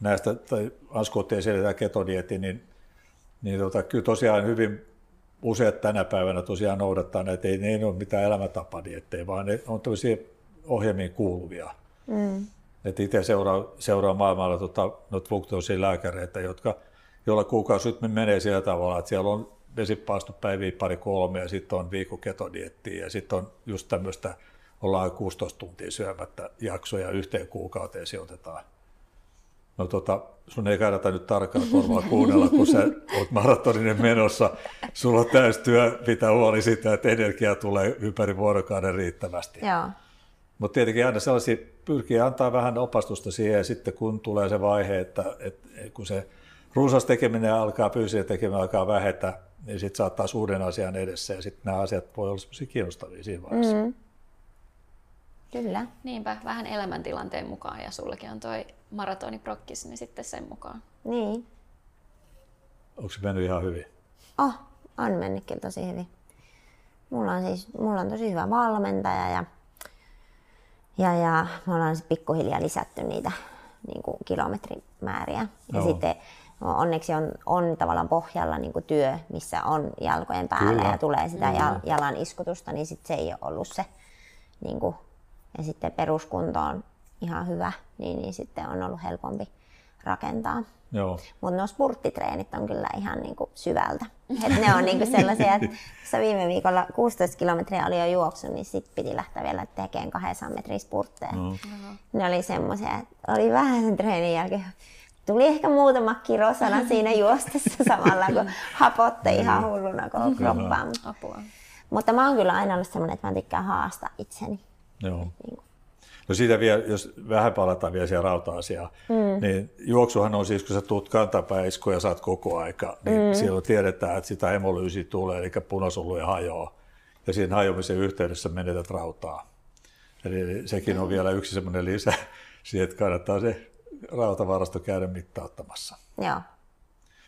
näistä tai Asku otti esille tämä ketodietti, niin, niin tota, kyllä tosiaan hyvin useat tänä päivänä tosiaan noudattaa näitä, ei ne ole mitään elämäntapadiettejä, vaan ne on tämmöisiä ohjelmiin kuuluvia. Mm. Et itse seuraa, seuraa maailmalla tota, noita lääkäreitä, jotka, joilla kuukausi menee sillä tavalla, että siellä on vesipaastopäiviä pari kolme ja sitten on viikko ketodiettiä ja sitten on just tämmöistä, ollaan 16 tuntia syömättä jaksoja yhteen kuukauteen sijoitetaan. No tota, sun ei kannata nyt tarkkaan korvaa kuunnella, kun sä oot maratoninen menossa. Sulla on täysi työ pitää huoli siitä, että energia tulee ympäri vuorokauden riittävästi. Joo. Mutta tietenkin aina sellaisia pyrkii antaa vähän opastusta siihen ja sitten kun tulee se vaihe, että, että kun se runsas tekeminen alkaa, fyysinen tekeminen alkaa vähetä, niin sitten saattaa uuden asian edessä ja sitten nämä asiat voi olla sellaisia kiinnostavia siinä vaiheessa. Mm. Kyllä. Niinpä, vähän elämäntilanteen mukaan ja sullekin on toi maratoniprokkis, niin sitten sen mukaan. Niin. Onko se mennyt ihan hyvin? Oh, on mennyt kyllä tosi hyvin. Mulla on siis mulla on tosi hyvä valmentaja ja ja, ja me ollaan pikkuhiljaa lisätty niitä niin kuin kilometrimääriä. Ja no. sitten onneksi on, on tavallaan pohjalla niin kuin työ, missä on jalkojen päällä Kyllä. ja tulee sitä mm. jalan iskutusta, niin sit se ei ole ollut se. Niin kuin, ja sitten peruskunto on ihan hyvä, niin, niin sitten on ollut helpompi rakentaa. Mutta nuo spurttitreenit on kyllä ihan niinku syvältä. Et ne on niinku sellaisia, että viime viikolla 16 kilometriä oli jo juoksu, niin sitten piti lähteä vielä tekemään 200 metrin spurtteja. No. Ne oli semmoisia, että oli vähän sen treenin jälkeen tuli ehkä muutama kirosana siinä juostessa samalla, kun hapotte ihan hulluna koko kroppaan. Apua. Mutta mä oon kyllä aina ollut semmoinen, että mä tykkään haastaa itseni. Joo. No siitä vielä, jos vähän palataan vielä siihen rauta-asiaan, mm. niin juoksuhan on siis, kun sä tuut kantapäisku ja saat koko aika, niin mm. silloin tiedetään, että sitä hemolyysi tulee, eli punasoluja hajoaa. Ja siinä hajoamisen yhteydessä menetät rautaa. Eli sekin on vielä yksi semmoinen lisä siihen, että kannattaa se rautavarasto käydä mittauttamassa. Joo.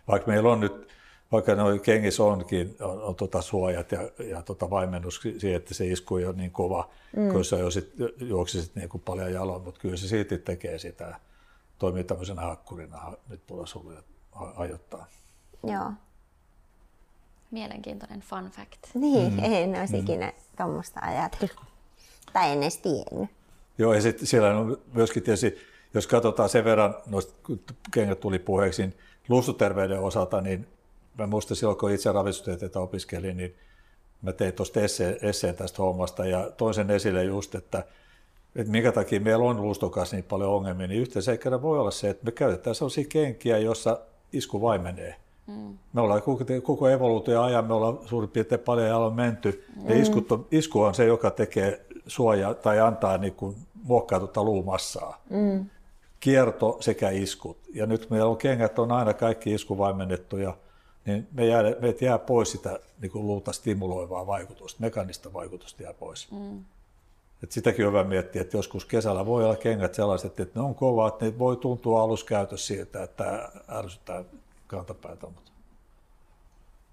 Vaikka meillä on nyt vaikka noin kengissä onkin, on, on tota suojat ja, ja tota vaimennus siihen, että se isku ei ole niin kova, mm. kun sä jo sit, juoksisit niin kuin paljon jaloin, mutta kyllä se siitä tekee sitä, toimii tämmöisenä hakkurina, nyt punasoluja ajoittaa. Joo. Mielenkiintoinen fun fact. Niin, mm. en olisi mm. ikinä tuommoista ajatellut. Tai en edes tiennyt. Joo, ja sitten siellä on myöskin tietysti, jos katsotaan sen verran, noista kengät tuli puheeksi, niin luustoterveyden osalta, niin mä muistan silloin, kun itse ravitustieteitä opiskelin, niin mä tein tuosta esseen, esseen tästä hommasta ja toin sen esille just, että, että minkä takia meillä on luustokas niin paljon ongelmia, niin yhteen seikkana voi olla se, että me käytetään sellaisia kenkiä, jossa isku vaimenee. Mm. Me ollaan koko, koko evoluutio ajan, me ollaan suurin piirtein paljon jaloin menty, mm. ja isku, isku on se, joka tekee suojaa tai antaa niin kuin muokkaututta luumassaa. Mm. Kierto sekä iskut. Ja nyt meillä on kengät on aina kaikki iskuvaimennettuja, niin me jää, meitä jää pois sitä niin kuin luuta stimuloivaa vaikutusta, mekanista vaikutusta jää pois. Mm. Et sitäkin on hyvä miettiä, että joskus kesällä voi olla kengät sellaiset, että ne on kovat, ne voi tuntua aluskäytössä siltä, että ärsyttää kantapäätä, mutta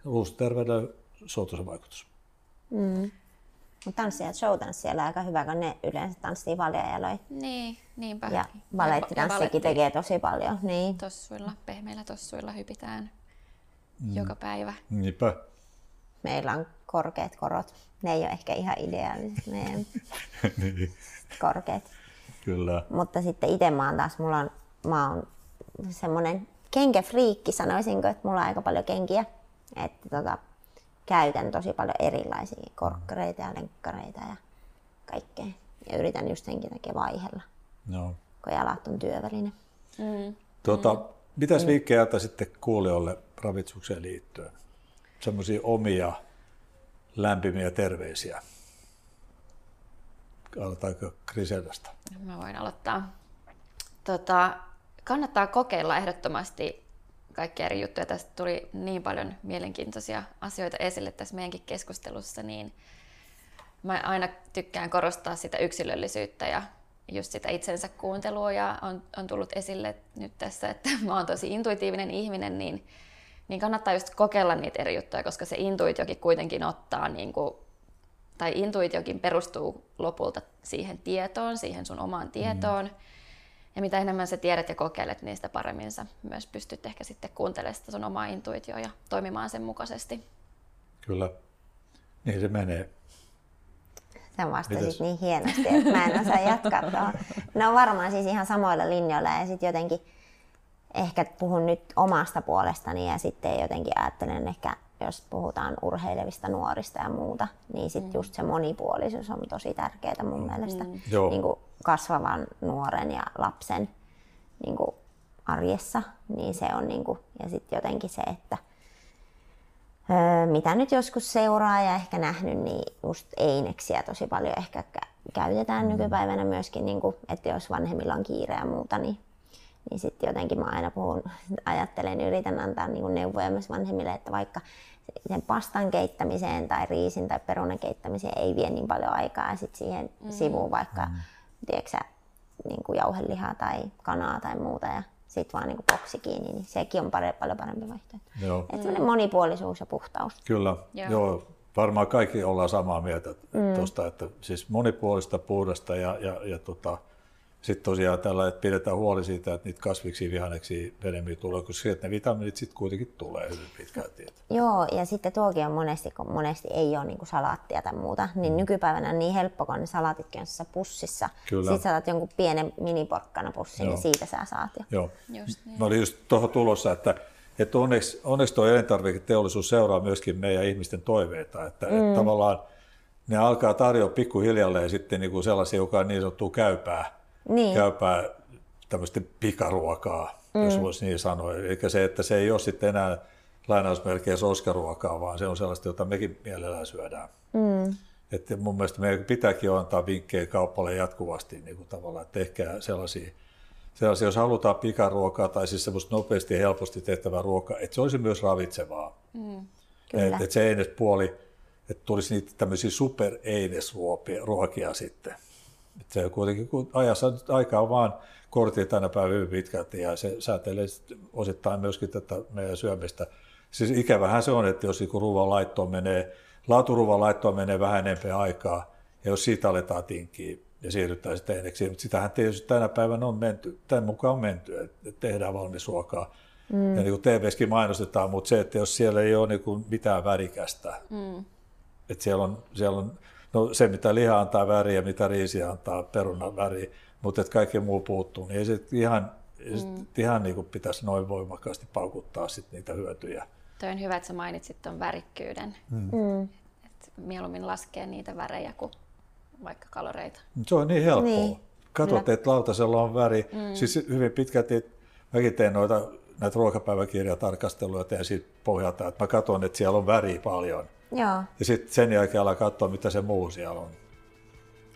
luustoterveydellä se vaikutus. Mm. Mutta tanssijat, showtanssijalla aika hyvä, kun ne yleensä tanssii valjajaloin. Niin, niinpä. Ja balettitanssikin tekee tosi paljon. Niin. Tossuilla, pehmeillä tossuilla hypitään mm. joka päivä. Niinpä. Meillä on korkeat korot. Ne ei ole ehkä ihan ideaaliset meidän niin. korkeat. Kyllä. Mutta sitten itse mä oon taas, mulla on, mä oon semmoinen kenkäfriikki sanoisinko, että mulla on aika paljon kenkiä. Että tota, käytän tosi paljon erilaisia korkkareita ja lenkkareita ja kaikkea. Ja yritän just senkin takia vaihella, no. kun jalat on työväline. Mm. Tuota, mm. Mitäs vinkkejä sitten kuulijoille ravitsukseen liittyen? Semmoisia omia lämpimiä terveisiä. Aloitaanko Griseldasta? Mä voin aloittaa. Tota, kannattaa kokeilla ehdottomasti kaikkia eri juttuja. Tästä tuli niin paljon mielenkiintoisia asioita esille tässä meidänkin keskustelussa, niin mä aina tykkään korostaa sitä yksilöllisyyttä ja just sitä itsensä kuuntelua ja on, on tullut esille nyt tässä, että mä oon tosi intuitiivinen ihminen, niin, niin kannattaa just kokeilla niitä eri juttuja, koska se intuitiokin kuitenkin ottaa, niin kuin, tai intuitiokin perustuu lopulta siihen tietoon, siihen sun omaan tietoon. Mm. Ja mitä enemmän sä tiedät ja kokeilet, niin sitä paremmin sä myös pystyt ehkä sitten kuuntelemaan sitä sun omaa intuitioa ja toimimaan sen mukaisesti. Kyllä, niin se menee. Sä vastasit Mites? niin hienosti, että mä en osaa jatkaa tuohon. No varmaan siis ihan samoilla linjoilla ja sitten jotenkin ehkä puhun nyt omasta puolestani ja sitten jotenkin ajattelen ehkä, jos puhutaan urheilevista nuorista ja muuta, niin sitten mm. just se monipuolisuus on tosi tärkeää mun mielestä. Mm. Niin kuin kasvavan nuoren ja lapsen niin kuin arjessa, niin se on niin kuin, ja sitten jotenkin se, että mitä nyt joskus seuraa ja ehkä nähnyt, niin just eineksiä tosi paljon ehkä käytetään mm. nykypäivänä myöskin, niin kuin, että jos vanhemmilla on kiire ja muuta, niin, niin sitten jotenkin mä aina puhun, ajattelen, yritän antaa niin kuin neuvoja myös vanhemmille, että vaikka sen pastan keittämiseen tai riisin tai perunan keittämiseen ei vie niin paljon aikaa ja sitten siihen mm. sivuun vaikka mm. tiedätkö, niin kuin jauhelihaa tai kanaa tai muuta ja sitten vaan niin boksi kiinni, niin sekin on paljon, paljon parempi vaihtoehto. Joo. Että mm. monipuolisuus ja puhtaus. Kyllä, joo. joo. Varmaan kaikki ollaan samaa mieltä mm. tuosta, että siis monipuolista, puhdasta ja, ja, ja tota, sitten tosiaan tällä, että pidetään huoli siitä, että niitä kasviksi vihanneksia enemmän tulee, koska sieltä ne vitamiinit sitten kuitenkin tulee hyvin pitkälti. Joo, ja sitten tuokin on monesti, kun monesti ei ole niinku salaattia tai muuta, niin mm. nykypäivänä on niin helppo, kun ne salaatitkin on pussissa. Kyllä. Sitten saat jonkun pienen miniporkkana pussin, niin siitä sä saat jo. Joo. Just niin. Mä olin just tuohon tulossa, että, että onneksi, onneksi tuo elintarviketeollisuus seuraa myöskin meidän ihmisten toiveita, että, mm. että tavallaan ne alkaa tarjoa pikkuhiljalleen sitten niin kuin sellaisia, joka on niin sanottua käypää niin. käypää tämmöistä pikaruokaa, mm. jos voisi niin sanoa. Eli se, että se ei ole sitten enää lainausmerkeissä oskaruokaa, vaan se on sellaista, jota mekin mielellään syödään. Mm. Että mun mielestä meidän pitääkin antaa vinkkejä kauppalle jatkuvasti niin kuin tavallaan, että tehkää sellaisia, sellaisia, jos halutaan pikaruokaa tai siis semmoista nopeasti ja helposti tehtävää ruokaa, että se olisi myös ravitsevaa. Mm, että, että se einespuoli, että tulisi niitä tämmöisiä super-einesruokia sitten. Että se kuitenkin, kun ajassa aika on vaan kortti tänä päivänä hyvin pitkälti ja se säätelee osittain myöskin tätä meidän syömistä. Siis ikävähän se on, että jos niinku ruoan laittoon menee, laaturuvan laittoon menee vähän enemmän aikaa ja jos siitä aletaan tinkiä ja siirrytään sitten eineksiin, mutta sitähän tietysti tänä päivänä on menty, tämän mukaan on menty, että tehdään valmis ruokaa. Mm. Ja niin kuin TV-skin mainostetaan, mutta se, että jos siellä ei ole niin kuin mitään värikästä, mm. että siellä on, siellä on No se, mitä liha antaa väriä, mitä riisi antaa perunan väriä, mutta että kaikki muu puuttuu, niin ei se ihan, mm. ihan niin kuin pitäisi noin voimakkaasti paukuttaa sit niitä hyötyjä. Toi on hyvä, että sä mainitsit tuon värikkyyden. Mm. Mm. Et mieluummin laskee niitä värejä kuin vaikka kaloreita. Se on niin helppoa. Niin. Katsot, että lautasella on väri. Mm. Siis hyvin pitkälti mäkin teen noita näitä ruokapääväkirjatarkasteluja teen siitä pohjalta, että mä katson, että siellä on väriä paljon. Joo. Ja sitten sen jälkeen alkaa katsoa, mitä se muu siellä on.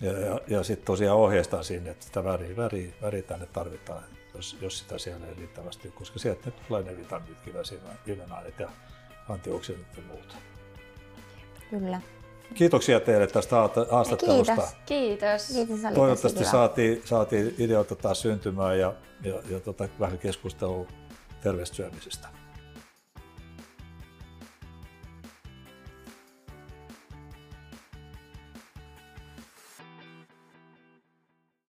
Ja, ja, ja sitten tosiaan ohjeistan sinne, että sitä väriä, väriä, väriä tänne tarvitaan, jos, jos sitä siellä ei riittävästi, koska sieltä tulee ne vitamiinit, kivenaineet ja antioksidantit ja muuta. Kyllä. Kiitoksia teille tästä haastattelusta. Kiitos. Kiitos. Kiitos Toivottavasti saatiin, saatiin ideoita taas syntymään ja, ja, ja tota, vähän keskustelua terveestä syömisestä.